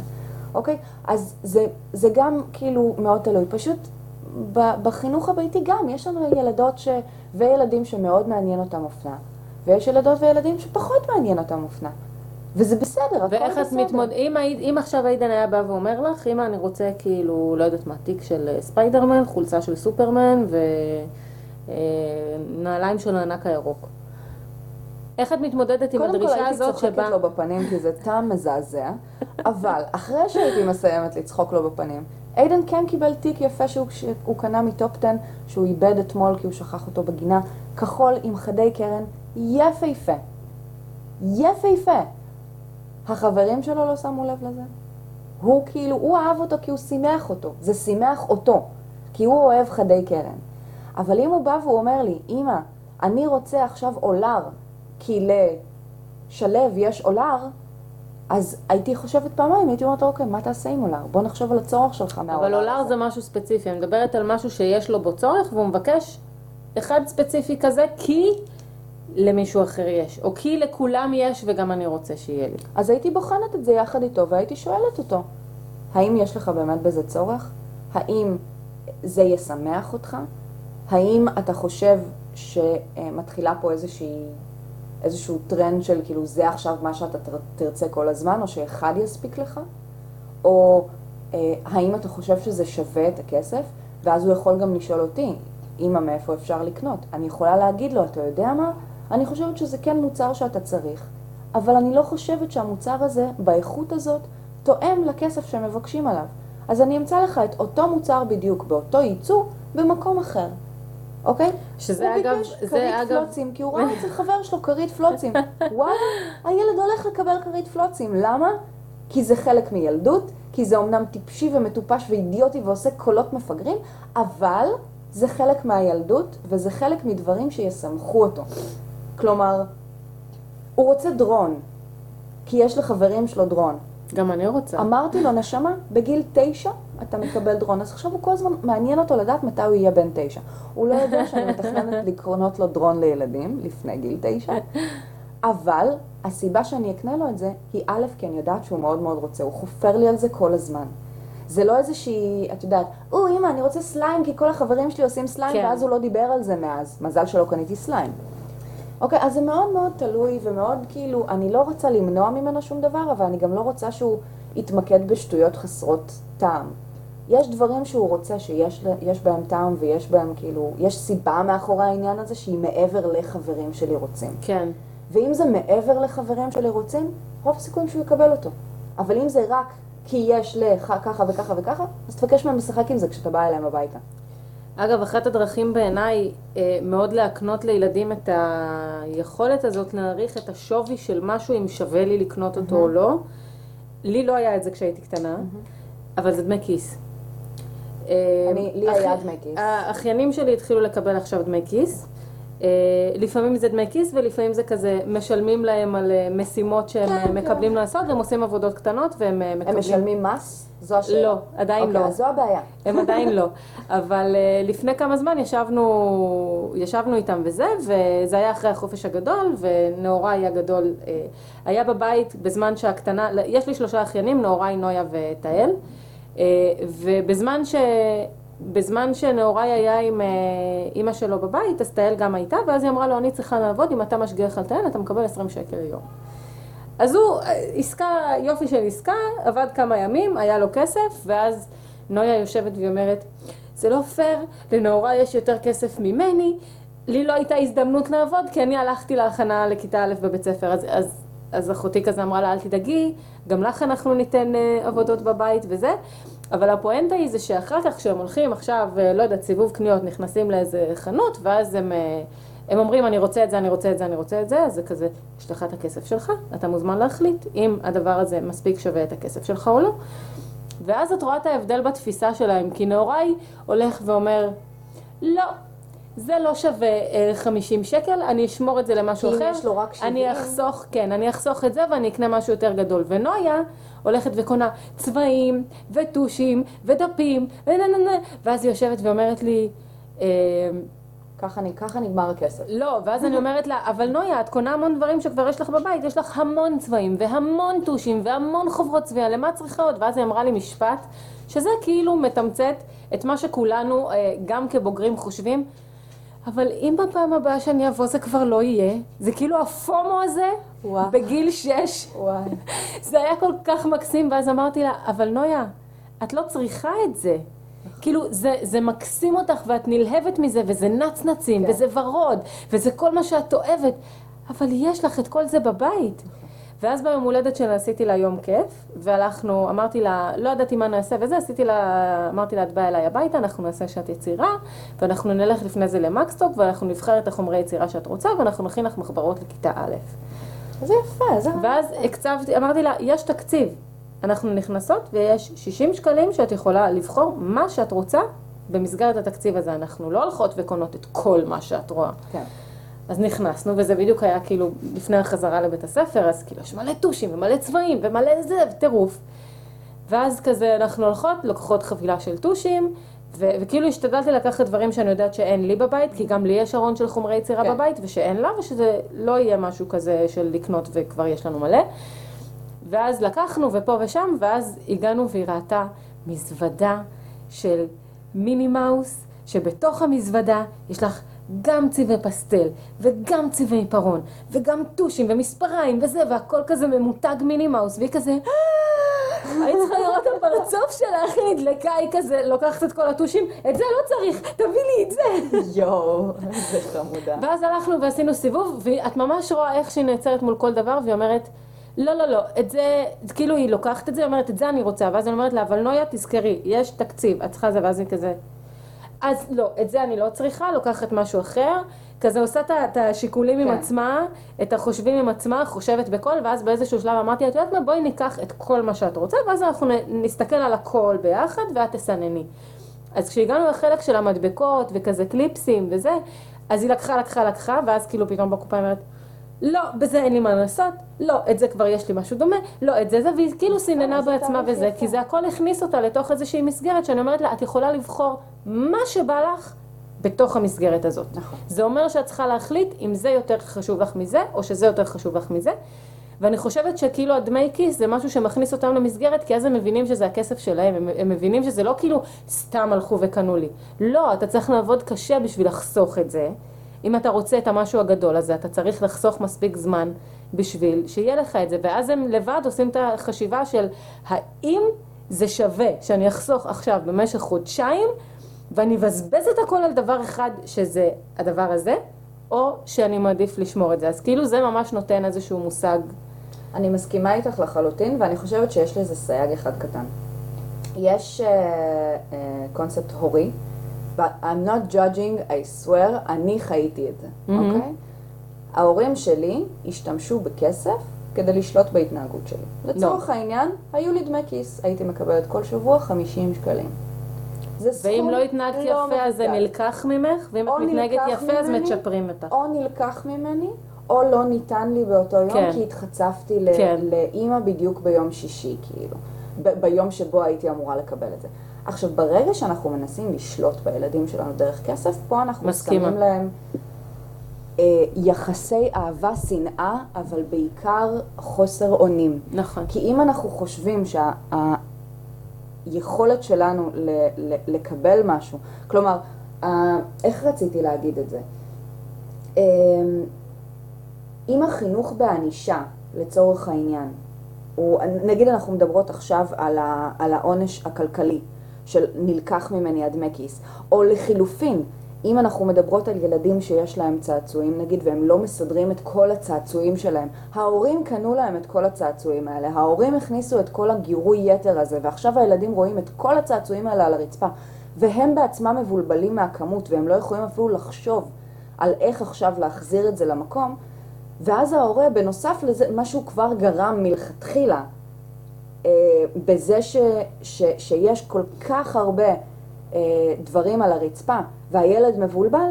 S2: אוקיי? אז זה, זה גם כאילו מאוד תלוי. פשוט בחינוך הביתי גם, יש לנו ילדות ש... וילדים שמאוד מעניין אותם אופנה, ויש ילדות וילדים שפחות מעניין אותם אופנה. וזה בסדר, הכל
S3: ואיך את
S2: בסדר.
S3: מתמודדת, אם, אם עכשיו עידן היה בא ואומר לך, אמא אני רוצה כאילו, לא יודעת מה, תיק של אה, ספיידרמן, חולצה של סופרמן ונעליים של הענק הירוק. איך את מתמודדת עם
S2: קודם כל
S3: הדרישה
S2: הייתי
S3: הזאת
S2: צוחקת
S3: שבה...
S2: לו בפנים כי זה טעם מזעזע, אבל אחרי שהייתי מסיימת לצחוק לו בפנים, איידן כן קיבל תיק יפה שהוא, שהוא קנה מטופ 10, שהוא איבד אתמול כי הוא שכח אותו בגינה, כחול עם חדי קרן, יפהפה. יפהפה. החברים שלו לא שמו לב לזה. הוא כאילו, הוא אהב אותו כי הוא שימח אותו. זה שימח אותו, כי הוא אוהב חדי קרן. אבל אם הוא בא והוא אומר לי, אמא, אני רוצה עכשיו אולר, כי לשלב יש אולר, אז הייתי חושבת פעמיים, הייתי אומרת, אוקיי, מה תעשה עם אולר? בוא נחשוב על הצורך שלך מהאולר
S3: אבל אולר
S2: הזה."
S3: זה משהו ספציפי, אני מדברת על משהו שיש לו בו צורך והוא מבקש אחד ספציפי כזה כי למישהו אחר יש, או כי לכולם יש וגם אני רוצה שיהיה לי.
S2: אז הייתי בוחנת את זה יחד איתו והייתי שואלת אותו, האם יש לך באמת בזה צורך? האם זה ישמח אותך? האם אתה חושב שמתחילה פה איזושהי, איזשהו טרנד של כאילו זה עכשיו מה שאתה תר- תרצה כל הזמן, או שאחד יספיק לך? או אה, האם אתה חושב שזה שווה את הכסף? ואז הוא יכול גם לשאול אותי, אמא, מאיפה אפשר לקנות? אני יכולה להגיד לו, אתה יודע מה? אני חושבת שזה כן מוצר שאתה צריך, אבל אני לא חושבת שהמוצר הזה, באיכות הזאת, תואם לכסף שהם מבקשים עליו. אז אני אמצא לך את אותו מוצר בדיוק, באותו ייצוא, במקום אחר. אוקיי?
S3: שזה
S2: הוא
S3: אגב-
S2: ביקש
S3: זה
S2: כרית
S3: אגב-
S2: פלוצים, כי הוא ראה אצל חבר שלו כרית פלוצים. (laughs) וואלה, הילד הולך לקבל כרית פלוצים. למה? כי זה חלק מילדות, כי זה אומנם טיפשי ומטופש ואידיוטי ועושה קולות מפגרים, אבל זה חלק מהילדות, וזה חלק מדברים שישמחו אותו. כלומר, הוא רוצה דרון, כי יש לחברים שלו דרון.
S3: גם אני רוצה.
S2: אמרתי לו, נשמה, בגיל תשע אתה מקבל דרון. אז עכשיו הוא כל הזמן מעניין אותו לדעת מתי הוא יהיה בן תשע. הוא לא יודע שאני מתכננת (laughs) לקרונות לו דרון לילדים לפני גיל תשע, אבל הסיבה שאני אקנה לו את זה היא א', כי אני יודעת שהוא מאוד מאוד רוצה, הוא חופר לי על זה כל הזמן. זה לא איזושהי, את יודעת, או אמא, אני רוצה סליים כי כל החברים שלי עושים סליים,
S3: כן.
S2: ואז הוא לא דיבר על זה מאז. מזל שלא קניתי סליים. אוקיי, אז זה מאוד מאוד תלוי ומאוד כאילו, אני לא רוצה למנוע ממנו שום דבר, אבל אני גם לא רוצה שהוא יתמקד בשטויות חסרות טעם. יש דברים שהוא רוצה שיש בהם טעם ויש בהם כאילו, יש סיבה מאחורי העניין הזה שהיא מעבר לחברים שלי רוצים.
S3: כן.
S2: ואם זה מעבר לחברים שלי רוצים, רוב הסיכויים שהוא יקבל אותו. אבל אם זה רק כי יש לך ככה וככה וככה, אז תבקש מהם לשחק עם זה כשאתה בא אליהם הביתה.
S3: אגב, אחת הדרכים בעיניי אה, מאוד להקנות לילדים את היכולת הזאת להעריך את השווי של משהו, אם שווה לי לקנות אותו או לא. לי לא היה את זה כשהייתי קטנה, אבל זה דמי כיס. אה,
S2: אני- לי
S3: אחי-
S2: היה דמי כיס.
S3: האחיינים שלי התחילו לקבל עכשיו דמי כיס. אה, לפעמים זה דמי כיס ולפעמים זה כזה, משלמים להם על אה, משימות שהם
S2: כן,
S3: אה,
S2: כן.
S3: מקבלים לעשות והם עושים עבודות קטנות והם מקבלים...
S2: הם משלמים מס? זו השאלה.
S3: לא, עדיין
S2: אוקיי,
S3: לא.
S2: אז זו הבעיה. (laughs)
S3: הם עדיין לא. אבל לפני כמה זמן ישבנו, ישבנו איתם וזה, וזה היה אחרי החופש הגדול, ונאורי הגדול uh, היה בבית בזמן שהקטנה, יש לי שלושה אחיינים, נאורי, נויה ותהל, ובזמן ש... בזמן שנאורי היה עם uh, אימא שלו בבית, אז תהל גם הייתה, ואז היא אמרה לו, אני צריכה לעבוד, אם אתה משגיח על תהל, אתה מקבל 20 שקל ליום. אז הוא, עסקה, יופי של עסקה, עבד כמה ימים, היה לו כסף, ואז נויה יושבת והיא אומרת, זה לא פייר, לנאורה יש יותר כסף ממני, לי לא הייתה הזדמנות לעבוד, כי אני הלכתי להכנה לכיתה א' בבית ספר, אז, אז, אז אחותי כזה אמרה לה, אל תדאגי, גם לך אנחנו ניתן uh, עבודות בבית וזה, אבל הפואנטה היא זה שאחר כך כשהם הולכים עכשיו, uh, לא יודעת, סיבוב קניות, נכנסים לאיזה חנות, ואז הם... Uh, הם אומרים, אני רוצה את זה, אני רוצה את זה, אני רוצה את זה, אז זה כזה, יש לך את הכסף שלך, אתה מוזמן להחליט אם הדבר הזה מספיק שווה את הכסף שלך או לא. ואז את רואה את ההבדל בתפיסה שלהם, כי נאורי הולך ואומר, לא, זה לא שווה אה, 50 שקל, אני אשמור את זה למשהו
S2: כי אם
S3: אחר.
S2: יש לו רק 70.
S3: אני אחסוך, כן, אני אחסוך את זה ואני אקנה משהו יותר גדול. ונויה הולכת וקונה צבעים, וטושים, ודפים, ונה נה נה, ואז היא יושבת ואומרת לי, אה,
S2: ככה ככה נגמר הכסף.
S3: לא, ואז אני אומרת לה, אבל נויה, את קונה המון דברים שכבר יש לך בבית, יש לך המון צבעים והמון טושים והמון חוברות צביעה, למה את צריכה עוד? ואז היא אמרה לי משפט, שזה כאילו מתמצת את מה שכולנו, אה, גם כבוגרים, חושבים, אבל אם בפעם הבאה שאני אבוא זה כבר לא יהיה, זה כאילו הפומו הזה,
S2: וואו.
S3: בגיל שש,
S2: וואי. (laughs)
S3: זה היה כל כך מקסים, ואז אמרתי לה, אבל נויה, את לא צריכה את זה. כאילו, זה, זה מקסים אותך ואת נלהבת מזה, וזה נצנצים,
S2: כן.
S3: וזה ורוד, וזה כל מה שאת אוהבת, אבל יש לך את כל זה בבית. ואז ביום הולדת שלה עשיתי לה יום כיף, והלכנו, אמרתי לה, לא ידעתי מה נעשה וזה, עשיתי לה, אמרתי לה, את באה אליי הביתה, אנחנו נעשה שעת יצירה, ואנחנו נלך לפני זה למקסטוק, ואנחנו נבחר את החומרי יצירה שאת רוצה, ואנחנו נכין לך מחברות לכיתה א'.
S2: זה יפה, זה...
S3: ואז הקצבתי, אמרתי לה, יש תקציב. אנחנו נכנסות ויש 60 שקלים שאת יכולה לבחור מה שאת רוצה במסגרת התקציב הזה. אנחנו לא הולכות וקונות את כל מה שאת רואה.
S2: כן.
S3: אז נכנסנו, וזה בדיוק היה כאילו לפני החזרה לבית הספר, אז כאילו יש מלא טושים ומלא צבעים ומלא זה, טירוף. ואז כזה אנחנו הולכות, לוקחות חבילה של טושים, ו- וכאילו השתדלתי לקחת דברים שאני יודעת שאין לי בבית, כי גם לי יש ארון של חומרי יצירה
S2: כן.
S3: בבית, ושאין לה, ושזה לא יהיה משהו כזה של לקנות וכבר יש לנו מלא. ואז לקחנו ופה ושם, ואז הגענו והיא ראתה מזוודה של מיני מאוס, שבתוך המזוודה יש לך גם צבעי פסטל, וגם צבעי עיפרון, וגם טושים ומספריים וזה, והכל כזה ממותג מיני מאוס, והיא כזה... "אה!" היית צריכה לראות את הפרצוף שלה, איך היא נדלקה, היא כזה לוקחת את כל הטושים, את זה לא צריך, תביא לי את זה.
S2: יואו, איזה חמודה.
S3: ואז הלכנו ועשינו סיבוב, ואת ממש רואה איך שהיא נעצרת מול כל דבר, והיא אומרת, לא, לא, לא, את זה, כאילו היא לוקחת את זה, היא אומרת, את זה אני רוצה, ואז אני אומרת לה, אבל נויה, תזכרי, יש תקציב, את צריכה זה, ואז היא כזה, אז לא, את זה אני לא צריכה, לוקחת משהו אחר, כזה עושה את השיקולים עם
S2: כן.
S3: עצמה, את החושבים עם עצמה, חושבת בכל, ואז באיזשהו שלב אמרתי, את יודעת מה, בואי ניקח את כל מה שאת רוצה, ואז אנחנו נסתכל על הכל ביחד, ואת תסנני. אז כשהגענו לחלק של המדבקות וכזה קליפסים וזה, אז היא לקחה, לקחה, לקחה, ואז כאילו פתאום בקופה היא אומרת, לא, בזה אין לי מה לעשות, לא, את זה כבר יש לי משהו דומה, לא, את זה זה, והיא כאילו סיננה בעצמה וזה. כי זה הכל הכניס אותה לתוך איזושהי מסגרת, שאני אומרת לה, את יכולה לבחור מה שבא לך בתוך המסגרת הזאת.
S2: נכון.
S3: זה אומר שאת צריכה להחליט אם זה יותר חשוב לך מזה, או שזה יותר חשוב לך מזה. ואני חושבת שכאילו הדמי כיס זה משהו שמכניס אותם למסגרת, כי אז הם מבינים שזה הכסף שלהם, הם, הם מבינים שזה לא כאילו סתם הלכו וקנו לי. לא, אתה צריך לעבוד קשה בשביל לחסוך את זה. אם אתה רוצה את המשהו הגדול הזה, אתה צריך לחסוך מספיק זמן בשביל שיהיה לך את זה. ואז הם לבד עושים את החשיבה של האם זה שווה שאני אחסוך עכשיו במשך חודשיים, ואני אבזבז את הכל על דבר אחד, שזה הדבר הזה, או שאני מעדיף לשמור את זה. אז כאילו זה ממש נותן איזשהו מושג.
S2: אני מסכימה איתך לחלוטין, ואני חושבת שיש לזה סייג אחד קטן. יש קונספט uh, uh, הורי, but I'm not judging, I swear, אני חייתי את זה, אוקיי? Okay? ההורים שלי השתמשו בכסף כדי לשלוט בהתנהגות שלי. לצורך העניין, היו לי דמי כיס, הייתי מקבלת כל שבוע 50 שקלים. זה סכום
S3: ואם לא התנהגת
S2: לא
S3: יפה אז זה. נלקח ממך, ואם את מתנהגת יפה אז
S2: ממני,
S3: מצ'פרים אותך.
S2: או נלקח ממני, או לא ניתן לי באותו יום,
S3: כן.
S2: כי התחצפתי
S3: כן.
S2: לאימא בדיוק ביום שישי, כאילו. ב- ביום שבו הייתי אמורה לקבל את זה. עכשיו, ברגע שאנחנו מנסים לשלוט בילדים שלנו דרך כסף, פה אנחנו
S3: מסכימה.
S2: שמים להם אה, יחסי אהבה, שנאה, אבל בעיקר חוסר אונים.
S3: נכון.
S2: כי אם אנחנו חושבים שהיכולת שלנו ל- ל- לקבל משהו, כלומר, ה- איך רציתי להגיד את זה? אמ, אם החינוך בענישה, לצורך העניין, הוא, נגיד אנחנו מדברות עכשיו על, ה, על העונש הכלכלי של נלקח ממני הדמי כיס, או לחילופין, אם אנחנו מדברות על ילדים שיש להם צעצועים נגיד והם לא מסדרים את כל הצעצועים שלהם, ההורים קנו להם את כל הצעצועים האלה, ההורים הכניסו את כל הגירוי יתר הזה ועכשיו הילדים רואים את כל הצעצועים האלה על הרצפה והם בעצמם מבולבלים מהכמות והם לא יכולים אפילו לחשוב על איך עכשיו להחזיר את זה למקום ואז ההורה, בנוסף לזה, מה שהוא כבר גרם מלכתחילה, בזה ש, ש, שיש כל כך הרבה אה, דברים על הרצפה והילד מבולבל,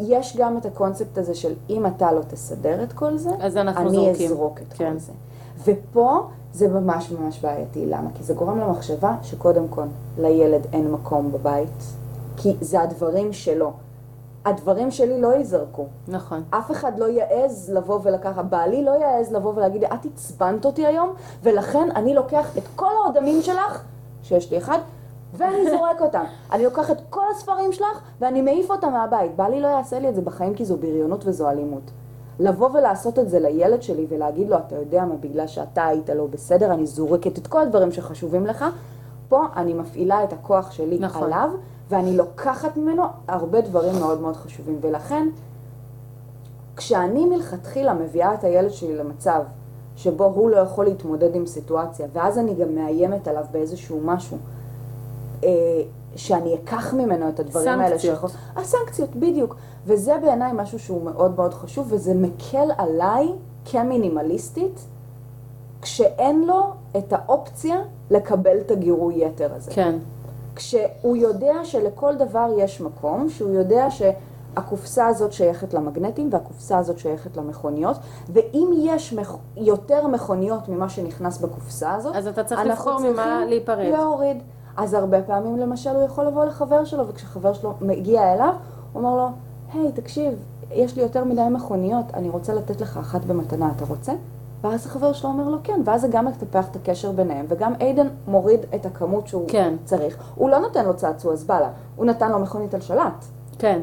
S2: יש גם את הקונספט הזה של אם אתה לא תסדר את כל זה,
S3: אז אנחנו
S2: אני
S3: זורקים.
S2: אזרוק את
S3: כן.
S2: כל זה. ופה זה ממש ממש בעייתי, למה? כי זה גורם למחשבה שקודם כל לילד אין מקום בבית, כי זה הדברים שלו. הדברים שלי לא ייזרקו.
S3: נכון.
S2: אף אחד לא יעז לבוא ולקחת, בעלי לא יעז לבוא ולהגיד לי, את עצבנת אותי היום, ולכן אני לוקח את כל האודמים שלך, שיש לי אחד, ואני זורק אותם. (laughs) אני לוקח את כל הספרים שלך, ואני מעיף אותם מהבית. בעלי לא יעשה לי את זה בחיים, כי זו בריונות וזו אלימות. לבוא ולעשות את זה לילד שלי ולהגיד לו, אתה יודע מה, בגלל שאתה היית לא בסדר, אני זורקת את כל הדברים שחשובים לך, פה אני מפעילה את הכוח שלי
S3: נכון.
S2: עליו, ואני לוקחת ממנו הרבה דברים מאוד מאוד חשובים. ולכן, כשאני מלכתחילה מביאה את הילד שלי למצב שבו הוא לא יכול להתמודד עם סיטואציה, ואז אני גם מאיימת עליו באיזשהו משהו, אה, שאני אקח ממנו את הדברים האלה.
S3: סנקציות.
S2: שיכול- הסנקציות, בדיוק. וזה בעיניי משהו שהוא מאוד מאוד חשוב, וזה מקל עליי כמינימליסטית, כשאין לו את האופציה לקבל את הגירוי יתר הזה.
S3: כן.
S2: כשהוא יודע שלכל דבר יש מקום, שהוא יודע שהקופסה הזאת שייכת למגנטים והקופסה הזאת שייכת למכוניות, ואם יש מכ... יותר מכוניות ממה שנכנס בקופסה הזאת,
S3: אז אתה צריך לבחור ממה להיפרד.
S2: להוריד. אז הרבה פעמים למשל הוא יכול לבוא לחבר שלו, וכשחבר שלו מגיע אליו, הוא אומר לו, היי, תקשיב, יש לי יותר מדי מכוניות, אני רוצה לתת לך אחת במתנה, אתה רוצה? ואז החבר שלו אומר לו כן, ואז זה גם מטפח את הקשר ביניהם, וגם איידן מוריד את הכמות שהוא
S3: כן.
S2: צריך. הוא לא נותן לו צעצוע זבלה, הוא נתן לו מכונית על שלט,
S3: כן.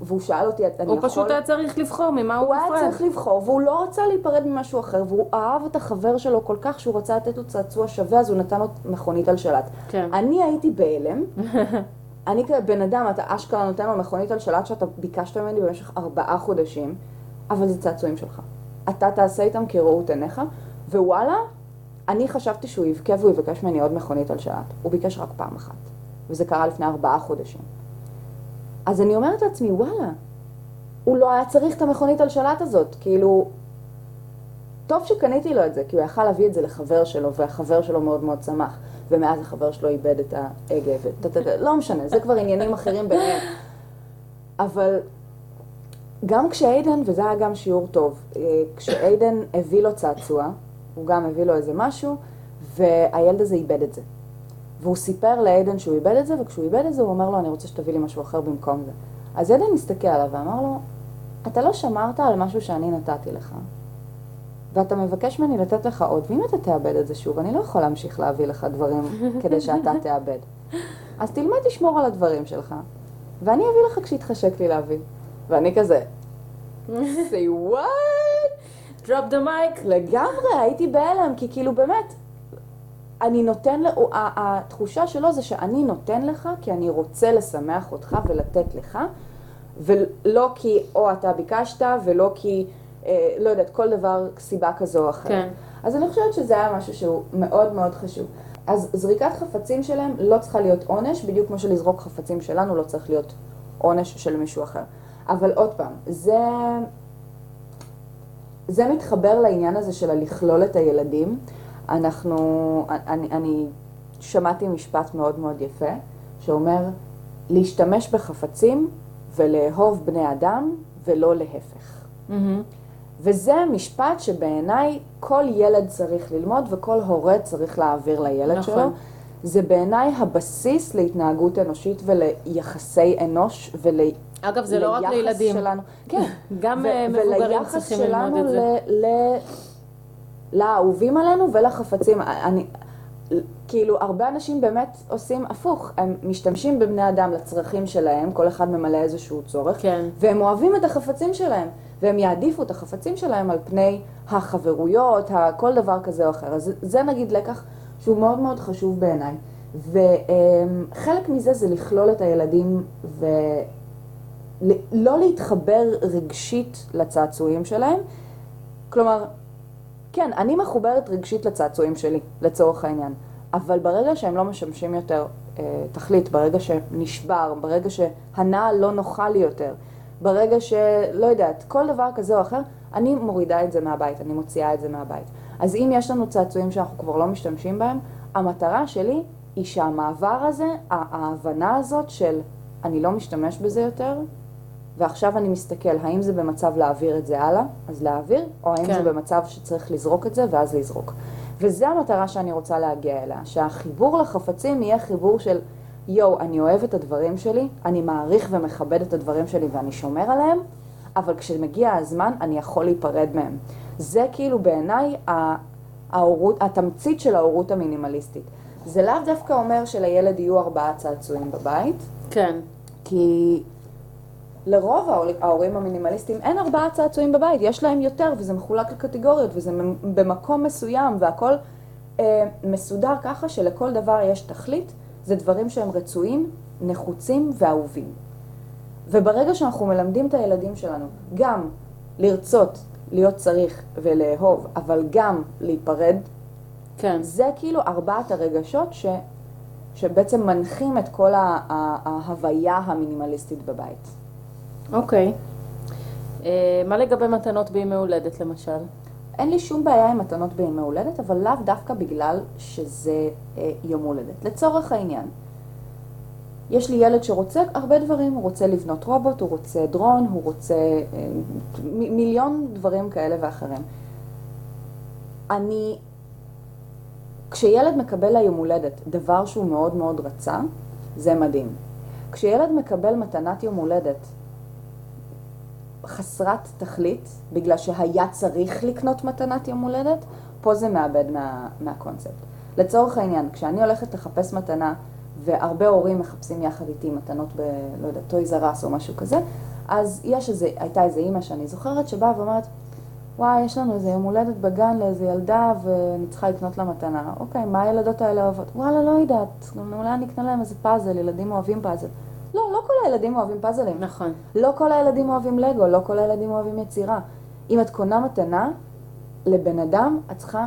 S2: והוא שאל אותי, אני
S3: הוא
S2: יכול...
S3: פשוט היה צריך לבחור ממה הוא
S2: הוא היה. צריך לבחור, והוא לא רצה להיפרד ממשהו אחר, והוא אהב את החבר שלו כל כך שהוא רצה לתת לו צעצוע שווה, אז הוא נתן לו מכונית על שלט.
S3: כן.
S2: אני הייתי בהלם. (laughs) אני כבן אדם, אתה אשכרה נותן לו מכונית על שלט שאתה ביקשת ממני במשך ארבעה חודשים, אבל זה צעצועים שלך. אתה תעשה איתם כראות עיניך, ווואלה, אני חשבתי שהוא יבכה והוא יבקש ממני עוד מכונית על שלט. הוא ביקש רק פעם אחת, וזה קרה לפני ארבעה חודשים. אז אני אומרת לעצמי, וואלה, הוא לא היה צריך את המכונית על שלט הזאת, כאילו... טוב שקניתי לו את זה, כי הוא יכל להביא את זה לחבר שלו, והחבר שלו מאוד מאוד שמח, ומאז החבר שלו איבד את ההגה, לא משנה, זה כבר עניינים אחרים ביניהם. אבל גם כשאיידן, וזה היה גם שיעור טוב, אה, כשאיידן הביא לו צעצוע, הוא גם הביא לו איזה משהו, והילד הזה איבד את זה. והוא סיפר לאיידן שהוא איבד את זה, וכשהוא איבד את זה הוא אומר לו, אני רוצה שתביא לי משהו אחר במקום זה. אז איידן הסתכל עליו ואמר לו, אתה לא שמרת על משהו שאני נתתי לך, ואתה מבקש ממני לתת לך עוד, ואם אתה תאבד את זה שוב, אני לא יכול להמשיך להביא לך דברים (laughs) כדי שאתה תאבד. אז תלמד לשמור על הדברים שלך, ואני אביא לך כשיתחשק לי להביא. ואני כזה, (laughs) say what?
S3: drop the mic.
S2: לגמרי, הייתי בהלם, כי כאילו באמת, אני נותן, ל- הוא- ה- התחושה שלו זה שאני נותן לך כי אני רוצה לשמח אותך ולתת לך, ולא כי או אתה ביקשת ולא כי, אה, לא יודעת, כל דבר, סיבה כזו או אחרת.
S3: כן.
S2: אז אני חושבת שזה היה משהו שהוא מאוד מאוד חשוב. אז זריקת חפצים שלהם לא צריכה להיות עונש, בדיוק כמו שלזרוק חפצים שלנו לא צריך להיות עונש של מישהו אחר. אבל עוד פעם, זה, זה מתחבר לעניין הזה של הלכלול את הילדים. אנחנו, אני, אני שמעתי משפט מאוד מאוד יפה, שאומר להשתמש בחפצים ולאהוב בני אדם ולא להפך.
S3: מהמם.
S2: וזה משפט שבעיניי כל ילד צריך ללמוד וכל הורה צריך להעביר לילד
S3: נכון.
S2: שלו. זה בעיניי הבסיס להתנהגות אנושית וליחסי אנוש וליחס
S3: אגב, זה לא רק לילדים.
S2: שלנו. כן.
S3: גם
S2: ו-
S3: אה, מבוגרים
S2: וליחס
S3: צריכים
S2: שלנו
S3: ללמוד את זה.
S2: ל- ל- לאהובים עלינו ולחפצים. אני, כאילו, הרבה אנשים באמת עושים הפוך. הם משתמשים בבני אדם לצרכים שלהם, כל אחד ממלא איזשהו צורך,
S3: כן.
S2: והם אוהבים את החפצים שלהם, והם יעדיפו את החפצים שלהם על פני החברויות, כל דבר כזה או אחר. אז זה נגיד לקח שהוא מאוד מאוד חשוב בעיניי. וחלק מזה זה לכלול את הילדים ולא להתחבר רגשית לצעצועים שלהם. כלומר, כן, אני מחוברת רגשית לצעצועים שלי, לצורך העניין. אבל ברגע שהם לא משמשים יותר אה, תכלית, ברגע שנשבר, ברגע שהנעל לא נוחה לי יותר, ברגע שלא יודעת, כל דבר כזה או אחר, אני מורידה את זה מהבית, אני מוציאה את זה מהבית. אז אם יש לנו צעצועים שאנחנו כבר לא משתמשים בהם, המטרה שלי היא שהמעבר הזה, ההבנה הזאת של אני לא משתמש בזה יותר, ועכשיו אני מסתכל, האם זה במצב להעביר את זה הלאה, אז להעביר, או האם
S3: כן.
S2: זה במצב שצריך לזרוק את זה, ואז לזרוק. וזו המטרה שאני רוצה להגיע אליה, שהחיבור לחפצים יהיה חיבור של יואו, אני אוהב את הדברים שלי, אני מעריך ומכבד את הדברים שלי ואני שומר עליהם, אבל כשמגיע הזמן אני יכול להיפרד מהם. זה כאילו בעיניי ההורות, התמצית של ההורות המינימליסטית. זה לאו דווקא אומר שלילד יהיו ארבעה צעצועים בבית,
S3: כן.
S2: כי לרוב ההור- ההורים המינימליסטים אין ארבעה צעצועים בבית, יש להם יותר וזה מחולק לקטגוריות וזה במקום מסוים והכל אה, מסודר ככה שלכל דבר יש תכלית, זה דברים שהם רצויים, נחוצים ואהובים. וברגע שאנחנו מלמדים את הילדים שלנו גם לרצות, להיות צריך ולאהוב, אבל גם להיפרד,
S3: כן.
S2: זה כאילו ארבעת הרגשות ש, שבעצם מנחים את כל ההוויה המינימליסטית בבית.
S3: אוקיי. אה, מה לגבי מתנות בימי הולדת למשל?
S2: אין לי שום בעיה עם מתנות בימי הולדת, אבל לאו דווקא בגלל שזה אה, יום הולדת. לצורך העניין, יש לי ילד שרוצה הרבה דברים, הוא רוצה לבנות רובוט, הוא רוצה דרון, הוא רוצה אה, מ- מיליון דברים כאלה ואחרים. אני, כשילד מקבל ליום הולדת דבר שהוא מאוד מאוד רצה, זה מדהים. כשילד מקבל מתנת יום הולדת חסרת תכלית, בגלל שהיה צריך לקנות מתנת יום הולדת, פה זה מאבד מה, מהקונספט. לצורך העניין, כשאני הולכת לחפש מתנה, והרבה הורים מחפשים יחד איתי מתנות ב... לא יודעת, טוי זרס או משהו כזה, אז יש איזה, הייתה איזה אימא שאני זוכרת שבאה ואומרת, וואי, יש לנו איזה יום הולדת בגן לאיזה ילדה ואני צריכה לקנות לה מתנה. אוקיי, מה הילדות האלה אוהבות? וואלה, לא יודעת, אולי אני אקנה להם איזה פאזל, ילדים אוהבים פאזל. כל הילדים אוהבים פאזלים.
S3: נכון.
S2: לא כל הילדים אוהבים לגו, לא כל הילדים אוהבים יצירה. אם את קונה מתנה לבן אדם, את צריכה,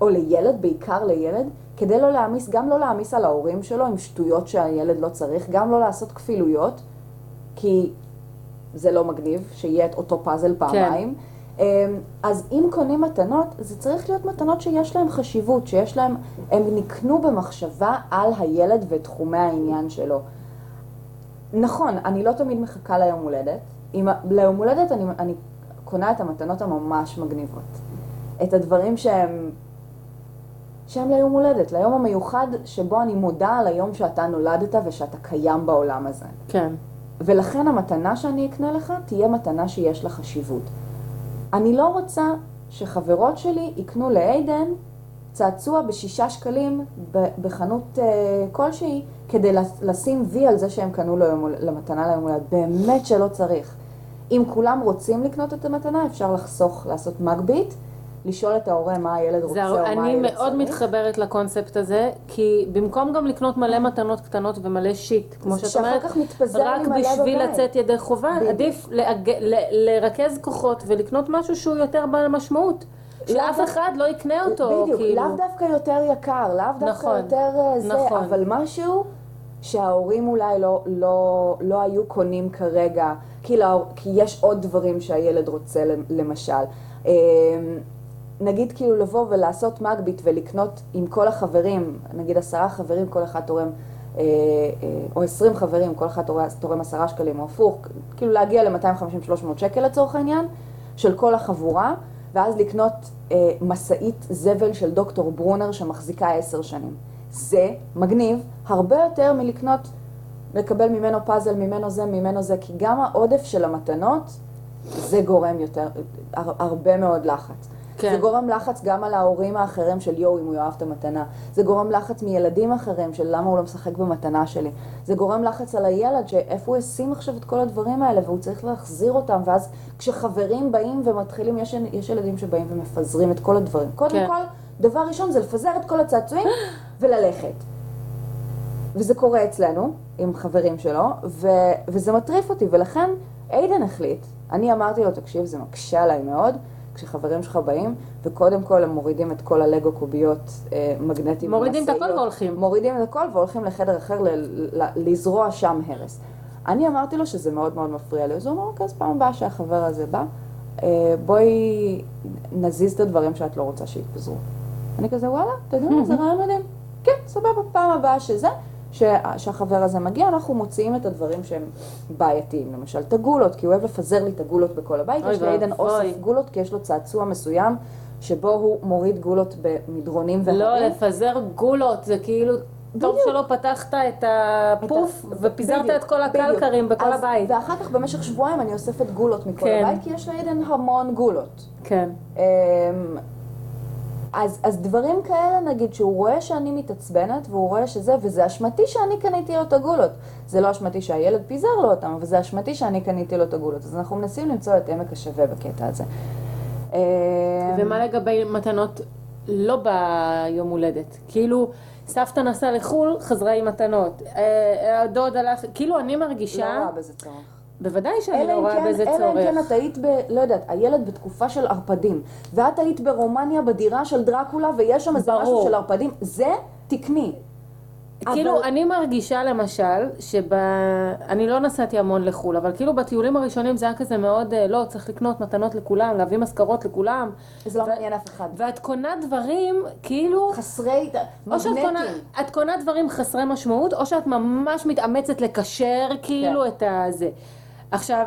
S2: או לילד, בעיקר לילד, כדי לא להעמיס, גם לא להעמיס על ההורים שלו עם שטויות שהילד לא צריך, גם לא לעשות כפילויות, כי זה לא מגניב שיהיה את אותו פאזל פעמיים. אמ, אז אם קונים מתנות, זה צריך להיות מתנות שיש להן חשיבות, שיש להן, הם נקנו במחשבה על הילד ותחומי העניין שלו. נכון, אני לא תמיד מחכה ליום הולדת. עם, ליום הולדת אני, אני קונה את המתנות הממש מגניבות. את הדברים שהם, שהם ליום הולדת, ליום המיוחד שבו אני מודה על היום שאתה נולדת ושאתה קיים בעולם הזה.
S3: כן.
S2: ולכן המתנה שאני אקנה לך תהיה מתנה שיש לה חשיבות. אני לא רוצה שחברות שלי יקנו לעדן צעצוע בשישה שקלים בחנות אה, כלשהי כדי לשים וי על זה שהם קנו לו יום, למתנה ליום הולדת. באמת שלא צריך. אם כולם רוצים לקנות את המתנה, אפשר לחסוך, לעשות מגביט, לשאול את ההורה מה הילד רוצה
S3: זה,
S2: או מה
S3: אני
S2: הילד
S3: מאוד
S2: צריך.
S3: מתחברת לקונספט הזה, כי במקום גם לקנות מלא מתנות קטנות ומלא שיט, כמו שאת אומרת,
S2: כך מתפזר
S3: רק בשביל
S2: בבית.
S3: לצאת ידי חובה,
S2: בדיוק.
S3: עדיף. ל- לרכז כוחות ולקנות משהו שהוא יותר בעל משמעות. שאף אחד לא יקנה אותו,
S2: בדיוק,
S3: כאילו.
S2: לאו דווקא יותר יקר, לאו דווקא
S3: נכון,
S2: יותר אה, זה,
S3: נכון.
S2: אבל משהו שההורים אולי לא, לא, לא היו קונים כרגע, כי, להור, כי יש עוד דברים שהילד רוצה, למשל. אה, נגיד כאילו לבוא ולעשות מגביט ולקנות עם כל החברים, נגיד עשרה חברים, כל אחד תורם או 20 חברים, כל אחד תורם 10 שקלים או הפוך, כאילו להגיע ל-250-300 שקל לצורך העניין, של כל החבורה, ואז לקנות משאית זבל של דוקטור ברונר שמחזיקה 10 שנים. זה מגניב הרבה יותר מלקנות, לקבל ממנו פאזל, ממנו זה, ממנו זה, כי גם העודף של המתנות, זה גורם יותר, הרבה מאוד לחץ. כן. זה גורם לחץ גם על ההורים האחרים של יואו, אם הוא יאהב את המתנה. זה גורם לחץ מילדים אחרים של למה הוא לא משחק במתנה שלי. זה גורם לחץ על הילד שאיפה הוא ישים עכשיו את כל הדברים האלה והוא צריך להחזיר אותם, ואז כשחברים באים ומתחילים, יש, יש ילדים שבאים ומפזרים את כל הדברים. קודם כן. כל, דבר ראשון זה לפזר את כל הצעצועים (gasps) וללכת. וזה קורה אצלנו, עם חברים שלו, ו, וזה מטריף אותי, ולכן איידן החליט, אני אמרתי לו, תקשיב, זה מקשה עליי מאוד, כשחברים שלך באים, וקודם כל הם מורידים את כל הלגו קוביות אה, מגנטיים.
S3: מורידים את הכל והולכים.
S2: מורידים את הכל והולכים לחדר אחר ל, ל, לזרוע שם הרס. אני אמרתי לו שזה מאוד מאוד מפריע לי, אז הוא אמר, אוקיי, אז פעם הבאה שהחבר הזה בא, אה, בואי נזיז את הדברים שאת לא רוצה שיתפזרו. אני כזה, וואלה, אתה יודע מה, זה רעיון מדהים. כן, סבבה, פעם הבאה שזה, שהחבר הזה מגיע, אנחנו מוציאים את הדברים שהם בעייתיים. למשל, את הגולות, כי הוא אוהב לפזר לי את הגולות בכל הבית. יש לעידן אוסף גולות, כי יש לו צעצוע מסוים, שבו הוא מוריד גולות במדרונים
S3: והרים. לא, לפזר גולות, זה כאילו... טוב שלא פתחת את הפוף ופיזרת את כל הקלקרים בכל הבית.
S2: ואחר כך במשך שבועיים אני אוספת גולות מכל כן. הבית, כי יש לעידן המון גולות.
S3: כן.
S2: אז, אז דברים כאלה, נגיד, שהוא רואה שאני מתעצבנת, והוא רואה שזה, וזה אשמתי שאני קניתי לו את הגולות. זה לא אשמתי שהילד פיזר לו אותם, אבל זה אשמתי שאני קניתי לו את הגולות. אז אנחנו מנסים למצוא את עמק השווה בקטע הזה.
S3: אמ, ומה לגבי מתנות לא ביום הולדת? כאילו, סבתא נסעה לחו"ל, חזרה עם מתנות. אה, הדוד הלך, כאילו אני מרגישה...
S2: לא רואה בזה צורך.
S3: בוודאי שאני לא רואה כן, בזה צורך. אלא
S2: אם כן את היית ב... לא יודעת, הילד בתקופה של ערפדים, ואת היית ברומניה בדירה של דרקולה, ויש שם איזה משהו של ערפדים, זה תקני.
S3: כאילו, אבל... אני מרגישה למשל, שב... אני לא נסעתי המון לחו"ל, אבל כאילו בטיולים הראשונים זה היה כזה מאוד, אה, לא, צריך לקנות מתנות לכולם, להביא משכורות לכולם.
S2: זה לא מעניין אף אחד.
S3: ואת קונה דברים, כאילו...
S2: חסרי...
S3: או שאת קונה, את קונה דברים חסרי משמעות, או שאת ממש מתאמצת לקשר, כאילו, כן. את הזה. עכשיו...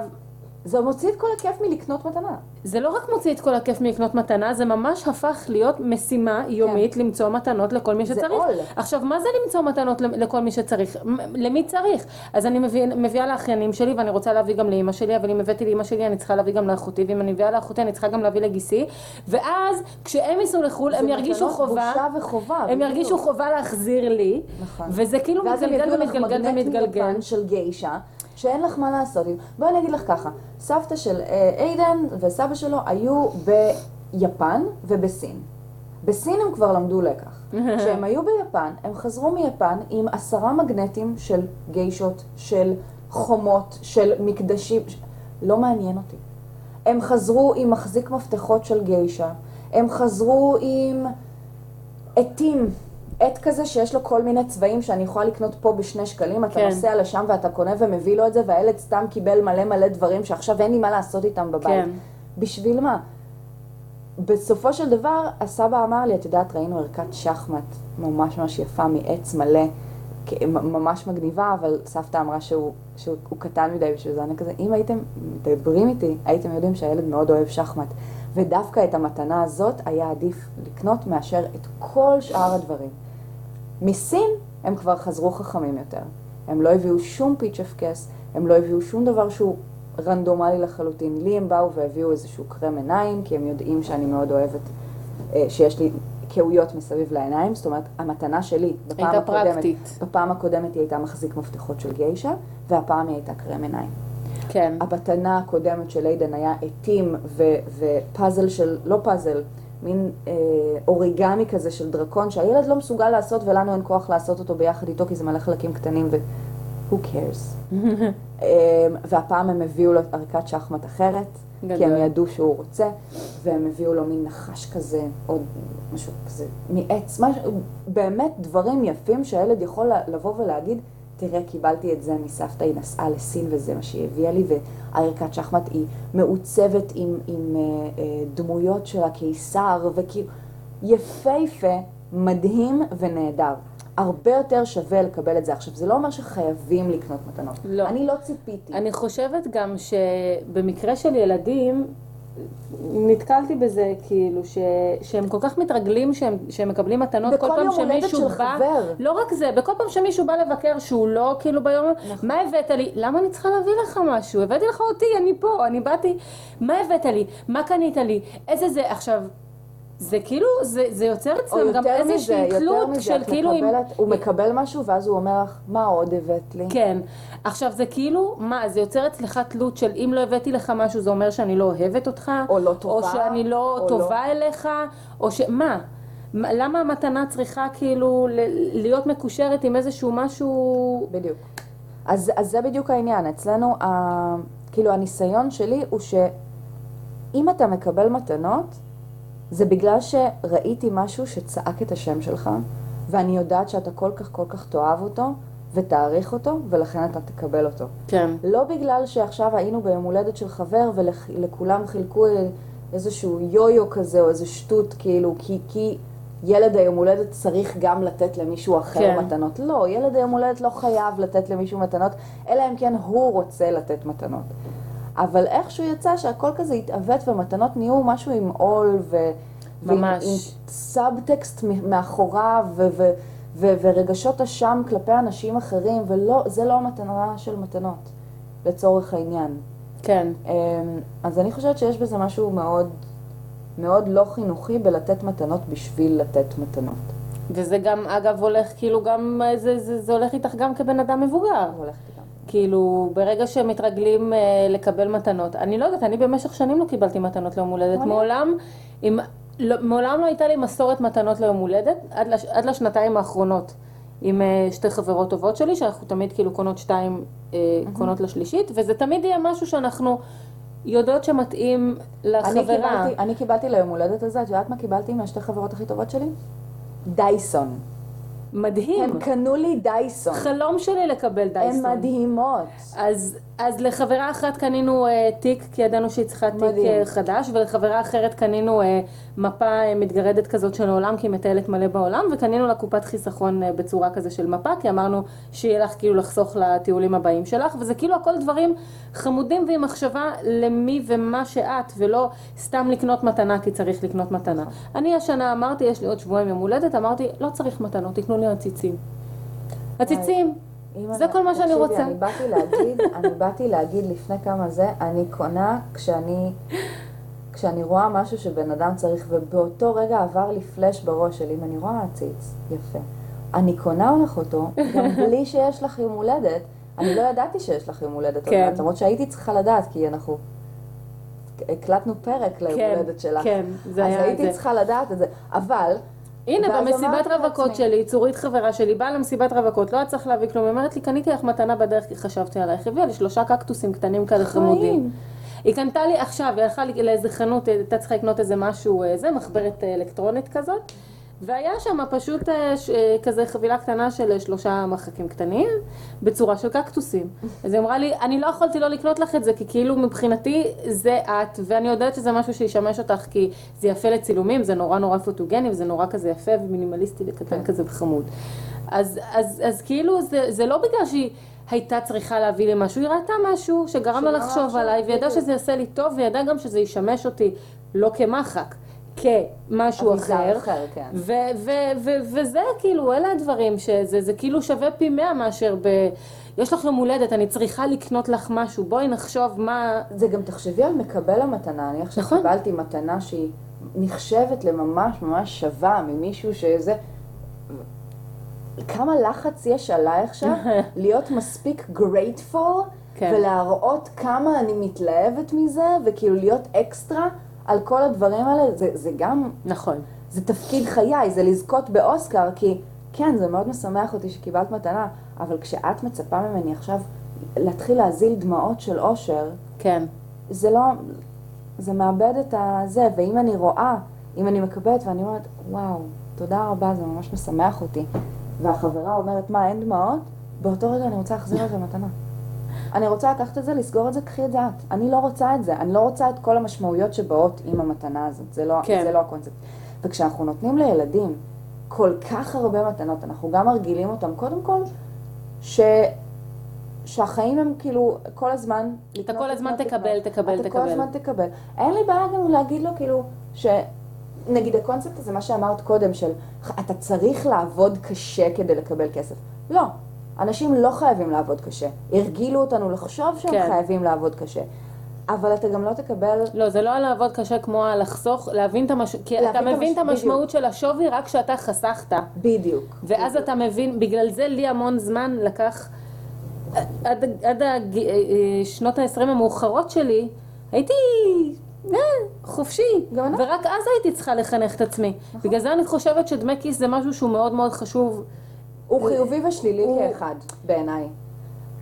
S2: זה מוציא את כל הכיף מלקנות מתנה.
S3: זה לא רק מוציא את כל הכיף מלקנות מתנה, זה ממש הפך להיות משימה יומית כן. למצוא מתנות לכל מי שצריך. זה עול. עכשיו, מה זה למצוא מתנות לכל מי שצריך? למי צריך? אז אני מביא, מביאה לאחיינים שלי, ואני רוצה להביא גם לאימא שלי, אבל אם הבאתי לאימא שלי, אני צריכה להביא גם לאחותי, ואם אני מביאה לאחותי, אני צריכה גם להביא לגיסי. ואז, כשהם ייסעו לחו"ל, הם ירגישו חובה.
S2: וחובה.
S3: הם ירגישו חובה להחזיר לי. נכון. וזה כאילו מתגלגל ומתגלגל ומתגלגל.
S2: שאין לך מה לעשות עם. בואי אני אגיד לך ככה, סבתא של אה, איידן וסבא שלו היו ביפן ובסין. בסין הם כבר למדו לקח. (laughs) כשהם היו ביפן, הם חזרו מיפן עם עשרה מגנטים של גיישות, של חומות, של מקדשים, לא מעניין אותי. הם חזרו עם מחזיק מפתחות של גיישה, הם חזרו עם עטים עט כזה שיש לו כל מיני צבעים שאני יכולה לקנות פה בשני שקלים, אתה כן. נוסע לשם ואתה קונה ומביא לו את זה, והילד סתם קיבל מלא מלא דברים שעכשיו אין לי מה לעשות איתם בבית. כן. בשביל מה? בסופו של דבר, הסבא אמר לי, את יודעת, ראינו ערכת שחמט ממש ממש יפה מעץ מלא, ממש מגניבה, אבל סבתא אמרה שהוא, שהוא קטן מדי בשביל זה. אני כזה, אם הייתם מדברים איתי, הייתם יודעים שהילד מאוד אוהב שחמט. ודווקא את המתנה הזאת היה עדיף לקנות מאשר את כל שאר הדברים. מסין הם כבר חזרו חכמים יותר. הם לא הביאו שום פיץ' אפקס, הם לא הביאו שום דבר שהוא רנדומלי לחלוטין. לי הם באו והביאו איזשהו קרם עיניים, כי הם יודעים שאני מאוד אוהבת, אה, שיש לי קהויות מסביב לעיניים, זאת אומרת, המתנה שלי,
S3: בפעם הקודמת, פרקטית.
S2: בפעם הקודמת היא הייתה מחזיק מפתחות של גיישה, והפעם היא הייתה קרם עיניים.
S3: כן.
S2: המתנה הקודמת של איידן היה עטים ופאזל של, לא פאזל, מין אה, אוריגמי כזה של דרקון שהילד לא מסוגל לעשות ולנו אין כוח לעשות אותו ביחד איתו כי זה מלא חלקים קטנים ו... who cares. (laughs) אה, והפעם הם הביאו לו ערכת שחמט אחרת, גדול. כי הם ידעו שהוא רוצה, והם הביאו לו מין נחש כזה, עוד משהו כזה, מעץ, משהו, באמת דברים יפים שהילד יכול לבוא ולהגיד, תראה, קיבלתי את זה מסבתא, היא נסעה לסין וזה מה שהיא הביאה לי, והערכת שחמט היא מעוצבת עם, עם uh, uh, דמויות של הקיסר, וכאילו, יפהפה, מדהים ונהדר. הרבה יותר שווה לקבל את זה. עכשיו, זה לא אומר שחייבים לקנות מתנות.
S3: לא.
S2: אני לא ציפיתי.
S3: אני חושבת גם שבמקרה של ילדים, נתקלתי בזה, כאילו, ש, שהם כל כך מתרגלים שהם, שהם מקבלים מתנות
S2: בכל
S3: כל פעם
S2: יום הולדת
S3: שמישהו
S2: של
S3: בא,
S2: חבר.
S3: לא רק זה, בכל פעם שמישהו בא לבקר שהוא לא כאילו ביום,
S2: נכון.
S3: מה הבאת לי? למה אני צריכה להביא לך משהו? הבאתי לך אותי, אני פה, אני באתי, מה הבאת לי? מה קנית לי? איזה זה? עכשיו, זה כאילו, זה, זה יוצר אצלם גם איזושהי תלות של כאילו, אם-
S2: מקבלת, הוא מקבל משהו ואז הוא אומר לך, מה עוד הבאת לי?
S3: כן. עכשיו זה כאילו, מה, זה יוצר אצלך תלות של אם לא הבאתי לך משהו זה אומר שאני לא אוהבת אותך?
S2: או לא טובה,
S3: או שאני לא
S2: או
S3: טובה אליך? או ש... מה? מה- למה המתנה צריכה כאילו להיות מקושרת עם איזשהו משהו...
S2: בדיוק. אז, אז זה בדיוק העניין. אצלנו, ה, כאילו, הניסיון שלי הוא שאם אתה מקבל מתנות, זה בגלל שראיתי משהו שצעק את השם שלך, ואני יודעת שאתה כל כך כל כך תאהב אותו, ותעריך אותו, ולכן אתה תקבל אותו.
S3: כן.
S2: לא בגלל שעכשיו היינו ביום הולדת של חבר ולכולם חילקו איזשהו יו-יו כזה או איזה שטות כאילו, כי, כי ילד היום הולדת צריך גם לתת למישהו אחר
S3: כן.
S2: כן. מתנות. לא, ילד היום הולדת לא חייב לתת למישהו מתנות, אלא אם כן הוא רוצה לתת מתנות. אבל איכשהו יצא שהכל כזה התעוות ומתנות נהיו משהו עם עול ו... ועם-
S3: ממש.
S2: עם סאבטקסט מאחוריו ו- ו- ו- ורגשות אשם כלפי אנשים אחרים, וזה לא המתנה של מתנות, לצורך העניין.
S3: כן.
S2: אמ, אז אני חושבת שיש בזה משהו מאוד, מאוד לא חינוכי בלתת מתנות בשביל לתת מתנות.
S3: וזה גם, אגב, הולך כאילו גם, זה, זה, זה הולך איתך גם כבן אדם מבוגר.
S2: הולכת איתם.
S3: כאילו, ברגע שמתרגלים אה, לקבל מתנות, אני לא יודעת, אני במשך שנים לא קיבלתי מתנות ליום הולדת,
S2: אני-
S3: מעולם, עם, לא, מעולם לא הייתה לי מסורת מתנות ליום הולדת, עד, לש, עד לשנתיים האחרונות, עם אה, שתי חברות טובות שלי, שאנחנו תמיד כאילו קונות שתיים, אה, קונות לשלישית, וזה תמיד יהיה משהו שאנחנו יודעות שמתאים
S2: אני
S3: לחברה.
S2: קיבלתי, אני קיבלתי ליום הולדת הזה, את יודעת מה קיבלתי מהשתי חברות הכי טובות שלי? דייסון.
S3: מדהים.
S2: הם קנו לי דייסון.
S3: חלום שלי לקבל
S2: הן
S3: דייסון.
S2: מדהימות.
S3: אז, אז לחברה אחת קנינו אה, תיק, כי ידענו שהיא צריכה תיק
S2: מדהים.
S3: אה, חדש, ולחברה אחרת קנינו אה, מפה אה, מתגרדת כזאת של העולם, כי היא מטיילת מלא בעולם, וקנינו לה קופת חיסכון אה, בצורה כזה של מפה, כי אמרנו שיהיה לך כאילו לחסוך לטיולים הבאים שלך, וזה כאילו הכל דברים חמודים ועם מחשבה למי ומה שאת, ולא סתם לקנות מתנה כי צריך לקנות מתנה. אני השנה אמרתי, יש לי עוד שבועיים יום הולדת, אמרתי, לא צריך מתנות, תיתנו לי עציצים. עציצים. זה כל מה שאני רוצה.
S2: אני באתי להגיד, (laughs) אני באתי להגיד לפני כמה זה, אני קונה כשאני, כשאני רואה משהו שבן אדם צריך, ובאותו רגע עבר לי פלאש בראש שלי, אם אני רואה עציץ, יפה. אני קונה לך אותו, גם (laughs) בלי שיש לך יום הולדת. אני לא ידעתי שיש לך יום הולדת
S3: כן.
S2: למרות שהייתי צריכה לדעת, כי אנחנו הקלטנו פרק ליום
S3: כן,
S2: הולדת שלך.
S3: כן, זה
S2: אז
S3: היה
S2: הייתי
S3: זה.
S2: צריכה לדעת את זה. אבל,
S3: הנה, במסיבת רווקות שלי, צורית חברה שלי, באה למסיבת רווקות, לא היה צריך להביא כלום, היא אומרת לי, קניתי לך מתנה בדרך כי חשבתי עלייך, הביאה לי שלושה קקטוסים קטנים כאלה חמודים. היא קנתה לי עכשיו, היא הלכה לאיזה חנות, הייתה צריכה לקנות איזה משהו, אה, זה, מחברת אה, אלקטרונית כזאת, והיה שם פשוט אה, אה, כזה חבילה קטנה של אה, שלושה מרחקים קטנים, בצורה של קקטוסים. אז היא אמרה לי, אני לא יכולתי לא לקנות לך את זה, כי כאילו מבחינתי זה את, ואני יודעת שזה משהו שישמש אותך, כי זה יפה לצילומים, זה נורא נורא פוטוגני, וזה נורא כזה יפה ומינימליסטי וקטן כזה וחמוד. אז, אז, אז כאילו זה, זה לא בגלל שהיא הייתה צריכה להביא לי משהו, היא ראתה משהו שגרם לה לחשוב עליי, וידעה. שזה יעשה לי טוב, וידעה גם שזה ישמש אותי לא כמחק, כמשהו אחר.
S2: אחר, כן.
S3: ו- ו- ו- וזה כאילו, אלה הדברים, שזה זה כאילו שווה פי מאה מאשר ב... יש לך יום הולדת, אני צריכה לקנות לך משהו, בואי נחשוב מה...
S2: זה גם תחשבי על מקבל המתנה, אני עכשיו
S3: נכון.
S2: קיבלתי מתנה שהיא נחשבת לממש ממש שווה ממישהו שזה... כמה לחץ יש עליי עכשיו (laughs) להיות מספיק grateful
S3: כן.
S2: ולהראות כמה אני מתלהבת מזה וכאילו להיות אקסטרה על כל הדברים האלה, זה, זה גם,
S3: נכון.
S2: זה תפקיד חיי, זה לזכות באוסקר, כי כן, זה מאוד משמח אותי שקיבלת מתנה, אבל כשאת מצפה ממני עכשיו להתחיל להזיל דמעות של אושר,
S3: כן.
S2: זה לא, זה מאבד את הזה, ואם אני רואה, אם אני מקבלת ואני אומרת, וואו, תודה רבה, זה ממש משמח אותי, והחברה אומרת, מה, אין דמעות? באותו רגע אני רוצה להחזיר את זה מתנה. אני רוצה לקחת את זה, לסגור את זה, קחי את זה את. אני לא רוצה את זה, אני לא רוצה את כל המשמעויות שבאות עם המתנה הזאת, זה לא,
S3: כן.
S2: זה לא הקונספט. וכשאנחנו נותנים לילדים כל כך הרבה מתנות, אנחנו גם מרגילים אותם, קודם כל, ש... שהחיים הם כאילו כל הזמן...
S3: אתה
S2: לקנות,
S3: כל הזמן
S2: לקנות,
S3: תקבל,
S2: לקנות.
S3: תקבל,
S2: אתה
S3: תקבל.
S2: כל הזמן תקבל. אין לי בעיה גם להגיד לו כאילו, ש... נגיד הקונספט הזה, מה שאמרת קודם, של אתה צריך לעבוד קשה כדי לקבל כסף. לא, אנשים לא חייבים לעבוד קשה. הרגילו אותנו לחשוב שהם
S3: כן.
S2: חייבים לעבוד קשה. אבל אתה גם לא תקבל...
S3: לא, זה לא על לעבוד קשה כמו על לחסוך, להבין את המשמעות, כי אתה
S2: את
S3: מבין את
S2: המש-
S3: המשמעות של השווי רק כשאתה חסכת.
S2: בדיוק.
S3: ואז אתה מבין, בגלל זה לי המון זמן לקח, עד, עד הג- אה, אה, שנות ה-20 המאוחרות שלי, הייתי אה, חופשי,
S2: אנחנו.
S3: ורק אז הייתי צריכה לחנך את עצמי.
S2: נכון.
S3: בגלל זה אני חושבת שדמי כיס זה משהו שהוא מאוד מאוד חשוב.
S2: הוא חיובי ושלילי
S3: הוא-
S2: כאחד, בעיניי.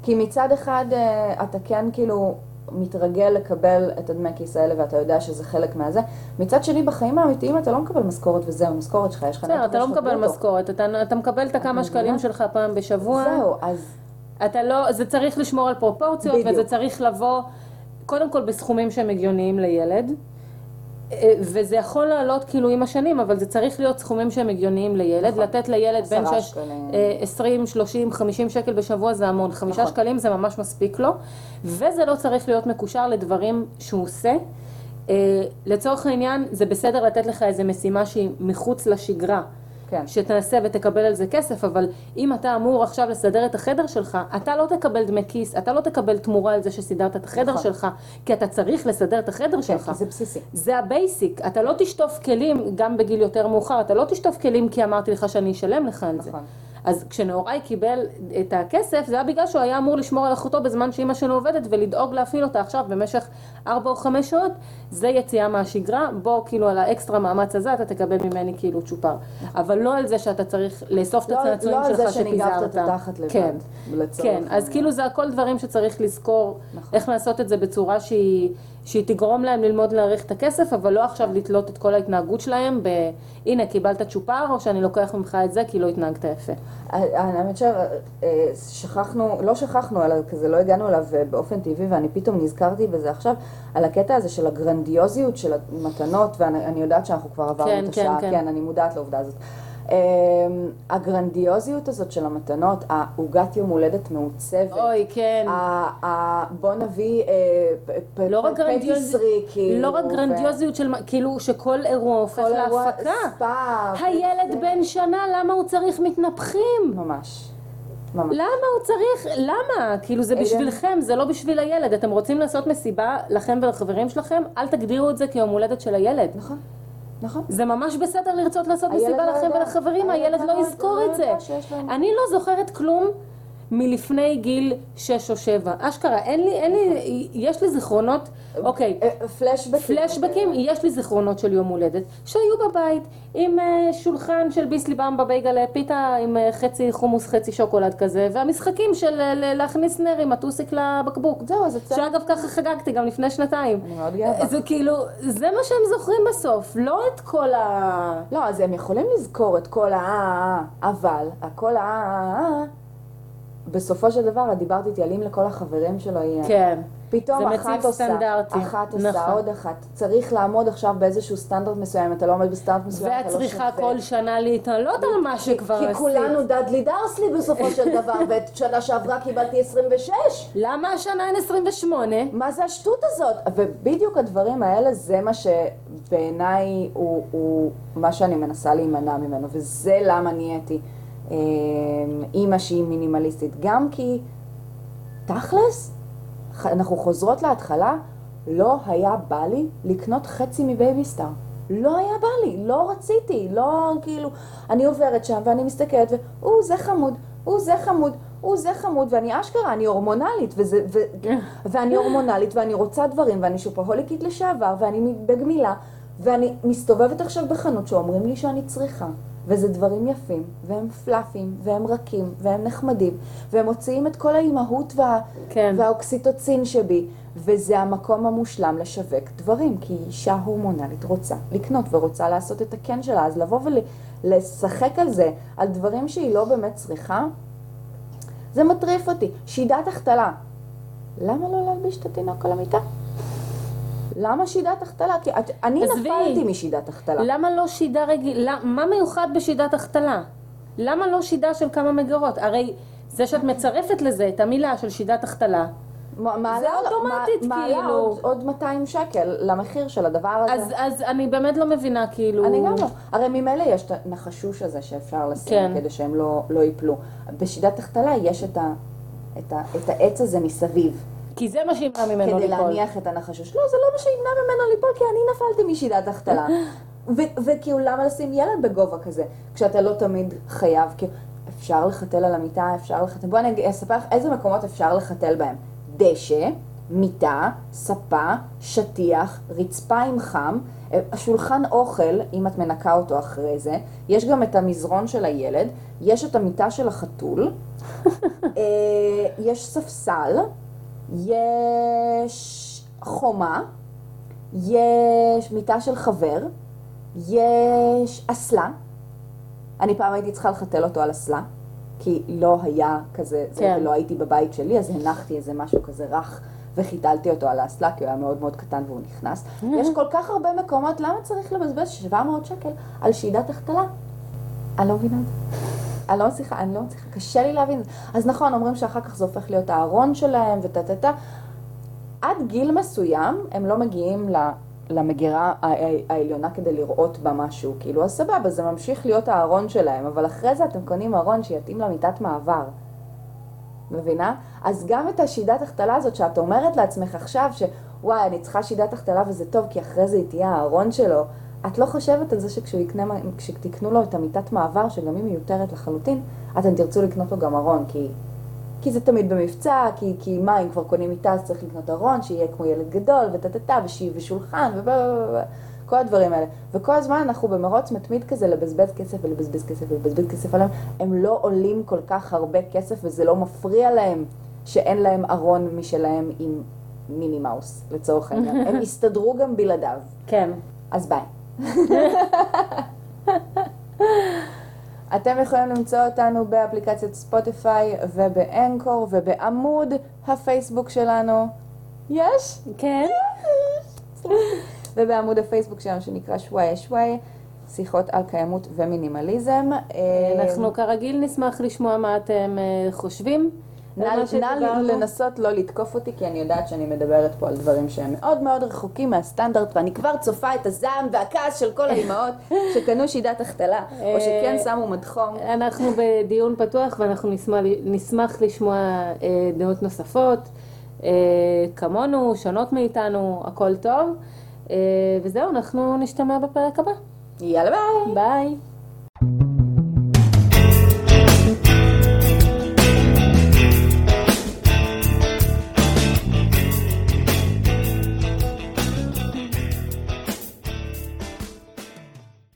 S2: כי מצד אחד אה, אתה כן כאילו מתרגל לקבל את הדמי כיס האלה ואתה יודע שזה חלק מהזה. מצד שני, בחיים האמיתיים אתה לא מקבל משכורת וזהו, משכורת שלך, יש לך
S3: בסדר, אתה לא מקבל. משכורת, אתה, אתה מקבל את הכמה? שקלים שלך פעם בשבוע.
S2: זהו, אז
S3: אתה לא, זה צריך לשמור על פרופורציות,
S2: בדיוק.
S3: וזה צריך לבוא, קודם כל בסכומים שהם הגיוניים לילד, וזה יכול לעלות כאילו עם השנים, אבל זה צריך להיות סכומים שהם הגיוניים לילד,
S2: נכון.
S3: לתת לילד בין
S2: עשרה
S3: שש-
S2: שקלים.
S3: אה, 20, 30, 50 שקל בשבוע זה המון, חמישה
S2: נכון.
S3: שקלים זה ממש מספיק לו, וזה לא צריך להיות מקושר לדברים שהוא עושה. אה, לצורך העניין, זה בסדר לתת לך איזה משימה שהיא מחוץ לשגרה.
S2: כן.
S3: שתעשה ותקבל על זה כסף, אבל אם אתה אמור עכשיו לסדר את החדר שלך, אתה לא תקבל דמי כיס, אתה לא תקבל תמורה על זה שסידרת את החדר
S2: נכון.
S3: שלך, כי אתה צריך לסדר את החדר
S2: כן,
S3: שלך.
S2: כי זה בסיסי.
S3: זה ה basic, אתה לא תשטוף כלים, גם בגיל יותר מאוחר, אתה לא תשטוף כלים כי אמרתי לך שאני אשלם לך על זה. אז כשנהוראי קיבל את הכסף, זה היה בגלל שהוא היה אמור לשמור על אחותו בזמן שאימא שלו עובדת ולדאוג להפעיל אותה עכשיו במשך ארבע או חמש שעות, זה יציאה מהשגרה, בוא כאילו על האקסטרה מאמץ הזה אתה תקבל ממני כאילו צ'ופר. אבל לא על זה שאתה צריך לאסוף את
S2: לא-
S3: הצעצועים
S2: לא על
S3: שלך
S2: זה שניגבת
S3: שפיזרת.
S2: את התחת לבד,
S3: כן, כן, אז. כאילו זה הכל דברים שצריך לזכור
S2: נכון.
S3: איך לעשות את זה בצורה שהיא, שהיא תגרום להם ללמוד להעריך את הכסף, אבל לא עכשיו לתלות את כל ההתנהגות שלהם ב... הנה, קיבלת צ'ופר, או שאני לוקח ממך את זה כי לא התנהגת יפה.
S2: האמת ששכחנו, לא שכחנו, אלא כזה לא הגענו אליו אה, באופן טבעי, ואני פתאום נזכרתי בזה עכשיו, על הקטע הזה של הגרנדיוזיות של המתנות, ואני אני יודעת שאנחנו כבר עברנו
S3: כן,
S2: את
S3: כן,
S2: השעה,
S3: כן.
S2: כן, אני מודעת לעובדה הזאת. אה, הגרנדיוזיות הזאת של המתנות, העוגת יום הולדת מעוצבת,
S3: אוי, כן.
S2: בוא נביא אה,
S3: לא
S2: פטיסרי, כאילו,
S3: לא רק גרנדיוזיות של, כאילו שכל אירוע הופך להפקה.
S2: ספא,
S3: הילד בן שנה, למה הוא צריך מתנפחים?
S2: ממש, ממש.
S3: למה הוא צריך, למה? כאילו זה
S2: עדן.
S3: בשבילכם, זה לא בשביל הילד. אתם רוצים לעשות מסיבה לכם ולחברים שלכם? אל תגדירו את זה כיום הולדת של הילד.
S2: נכון, נכון.
S3: זה ממש בסדר לרצות לעשות מסיבה
S2: לא
S3: לכם. ולחברים,
S2: הילד לא
S3: לא יזכור את זה. אני לא זוכרת כלום מלפני גיל 6 או 7. אשכרה, אין לי, אין לי, יש לי זיכרונות, אוקיי.
S2: אה, פלשבקים.
S3: פלשבקים, יש לי זיכרונות של יום הולדת שהיו בבית עם אה, שולחן של ביסלי במבה בייגלה, פיתה עם אה, חצי חומוס, חצי שוקולד כזה, והמשחקים של להכניס נר עם הטוסיק לבקבוק.
S2: זהו, אז יצא.
S3: שאגב ככה חגגתי גם לפני שנתיים.
S2: אני מאוד גאה.
S3: זה כאילו, זה מה שהם זוכרים בסוף, לא את כל ה...
S2: לא, אז הם יכולים לזכור את כל ה... אבל הכל ה... בסופו של דבר, את דיברת איתי על אם לכל החברים שלו יהיה.
S3: כן.
S2: פתאום אחת עושה,
S3: סטנדרטים.
S2: אחת עושה
S3: נכון.
S2: עוד אחת. צריך לעמוד עכשיו באיזשהו סטנדרט מסוים, אתה לא עומד בסטנדרט מסוים,
S3: ואת
S2: אתה לא
S3: צריכה
S2: שווה.
S3: כל שנה להתעלות על מה שכבר
S2: כי
S3: עשית.
S2: כולנו דדלי דרסלי בסופו של דבר, (laughs) ואת שנה שעברה קיבלתי 26.
S3: למה השנה אין 28?
S2: מה זה השטות הזאת? ובדיוק הדברים האלה זה מה שבעיניי הוא, הוא מה שאני מנסה להימנע ממנו, וזה למה נהייתי אימא שהיא מינימליסטית. גם כי תכלס, אנחנו חוזרות להתחלה, לא היה בא לי לקנות חצי מבייביסטאר. לא היה בא לי, לא רציתי, לא כאילו, אני עוברת שם ואני מסתכלת ו"או, זה חמוד, או, זה חמוד, או, זה חמוד, ואני אשכרה, אני הורמונלית, וזה, ו, (laughs) ואני הורמונלית, ואני רוצה דברים, ואני שופהוליקית לשעבר, ואני בגמילה, ואני מסתובבת עכשיו בחנות שאומרים לי שאני צריכה, וזה דברים יפים, והם פלאפים, והם רכים, והם נחמדים, והם מוציאים את כל האימהות וה,
S3: כן.
S2: והאוקסיטוצין שבי, וזה המקום המושלם לשווק דברים, כי אישה הורמונלית רוצה לקנות ורוצה לעשות את הכן שלה, אז לבוא ולשחק על זה, על דברים שהיא לא באמת צריכה, זה מטריף אותי. שידת החתלה. למה לא להלביש את התינוק על המיטה? למה שידת החתלה? כי את, אני. נפלתי משידת החתלה.
S3: למה לא שידה רגילה? מה מיוחד בשידת החתלה? למה לא שידה של כמה מגירות? הרי זה שאת מצרפת לזה את המילה של שידת החתלה,
S2: מעלה
S3: זה אוטומטית,
S2: מעלה
S3: כאילו.
S2: עוד, עוד 200 שקל למחיר של הדבר הזה.
S3: אז, אז אני באמת לא מבינה, כאילו...
S2: אני גם לא. הרי ממילא יש את הנחשוש הזה שאפשר לשים
S3: כן.
S2: כדי שהם לא, לא ייפלו. בשידת החתלה יש את, ה, את, ה, את העץ הזה מסביב.
S3: כי זה מה שימנע ממנו
S2: כדי
S3: ליפול.
S2: להניח את הנחשוש. לא, זה לא מה שימנע ממנו ליפול, כי אני נפלתי משידת החתלה. וכאילו, למה לשים ילד בגובה כזה, כשאתה לא תמיד חייב, כאילו, אפשר לחתל על המיטה, אפשר לחתל, בואי אני אספר לך איזה מקומות אפשר לחתל בהם. דשא, מיטה, ספה, שטיח, רצפה עם חם, אה, שולחן אוכל, אם את מנקה אותו אחרי זה, יש גם את המזרון של הילד, יש את המיטה של החתול, (laughs) אה, יש ספסל, יש חומה, יש מיטה של חבר, יש אסלה. אני פעם הייתי צריכה לחתל אותו על אסלה, כי לא היה כזה, זה,
S3: כן.
S2: לא הייתי בבית שלי, אז הנחתי איזה משהו כזה רך וחיתלתי אותו על האסלה, כי הוא היה מאוד מאוד קטן והוא נכנס. יש כל כך הרבה מקומות, למה צריך לבזבז 700 שקל על שידת החתלה? אני לא מבינה את זה. אני לא מצליחה, אני לא מצליחה, קשה לי להבין. אז נכון, אומרים שאחר כך זה הופך להיות הארון שלהם וטה טה טה. עד גיל מסוים הם לא מגיעים למגירה העליונה כדי לראות בה משהו. כאילו, אז סבבה, זה ממשיך להיות הארון שלהם, אבל אחרי זה אתם קונים ארון שיתאים למיטת מעבר. מבינה? אז גם את השידת החתלה הזאת שאת אומרת לעצמך עכשיו, שוואי, אני צריכה שידת החתלה וזה טוב, כי אחרי זה היא תהיה הארון שלו, את לא חושבת על זה שכשהוא יקנה, כשתקנו לו את המיטת מעבר, שגם היא מיותרת לחלוטין, אתם תרצו לקנות לו גם ארון, כי, כי זה תמיד במבצע, כי, כי מה, אם כבר קונים מיטה אז צריך לקנות ארון, שיהיה כמו ילד גדול, וטה-טה-טה, ושיהיה ושולחן, כל הדברים האלה. וכל הזמן אנחנו במרוץ מתמיד כזה לבזבז כסף ולבזבז כסף ולבזבז כסף עליהם. הם לא עולים כל כך הרבה כסף וזה לא מפריע להם שאין להם ארון משלהם עם מיני מאוס, לצורך העניין. (laughs) הם יסתדרו גם בלעדיו.
S3: כן.
S2: אז ביי. (laughs) אתם יכולים למצוא אותנו באפליקציית ספוטיפיי ובאנקור ובעמוד הפייסבוק שלנו. יש?
S3: כן. (laughs)
S2: ובעמוד הפייסבוק שלנו שנקרא שוואיה שוואיה, שיחות על קיימות ומינימליזם.
S3: אנחנו כרגיל נשמח לשמוע מה אתם אה, חושבים.
S2: נא. לנסות לא לתקוף אותי, כי אני יודעת שאני מדברת פה על דברים שהם מאוד מאוד רחוקים מהסטנדרט, ואני כבר צופה את הזעם והכעס של כל האימהות (laughs) שקנו שידת החתלה, או שכן שמו מדחום.
S3: אנחנו בדיון פתוח ואנחנו נשמח, לשמוע אה, דעות נוספות, אה, כמונו, שונות מאיתנו, הכל טוב. אה, וזהו, אנחנו נשתמע בפרק הבא.
S2: יאללה ביי!
S3: ביי.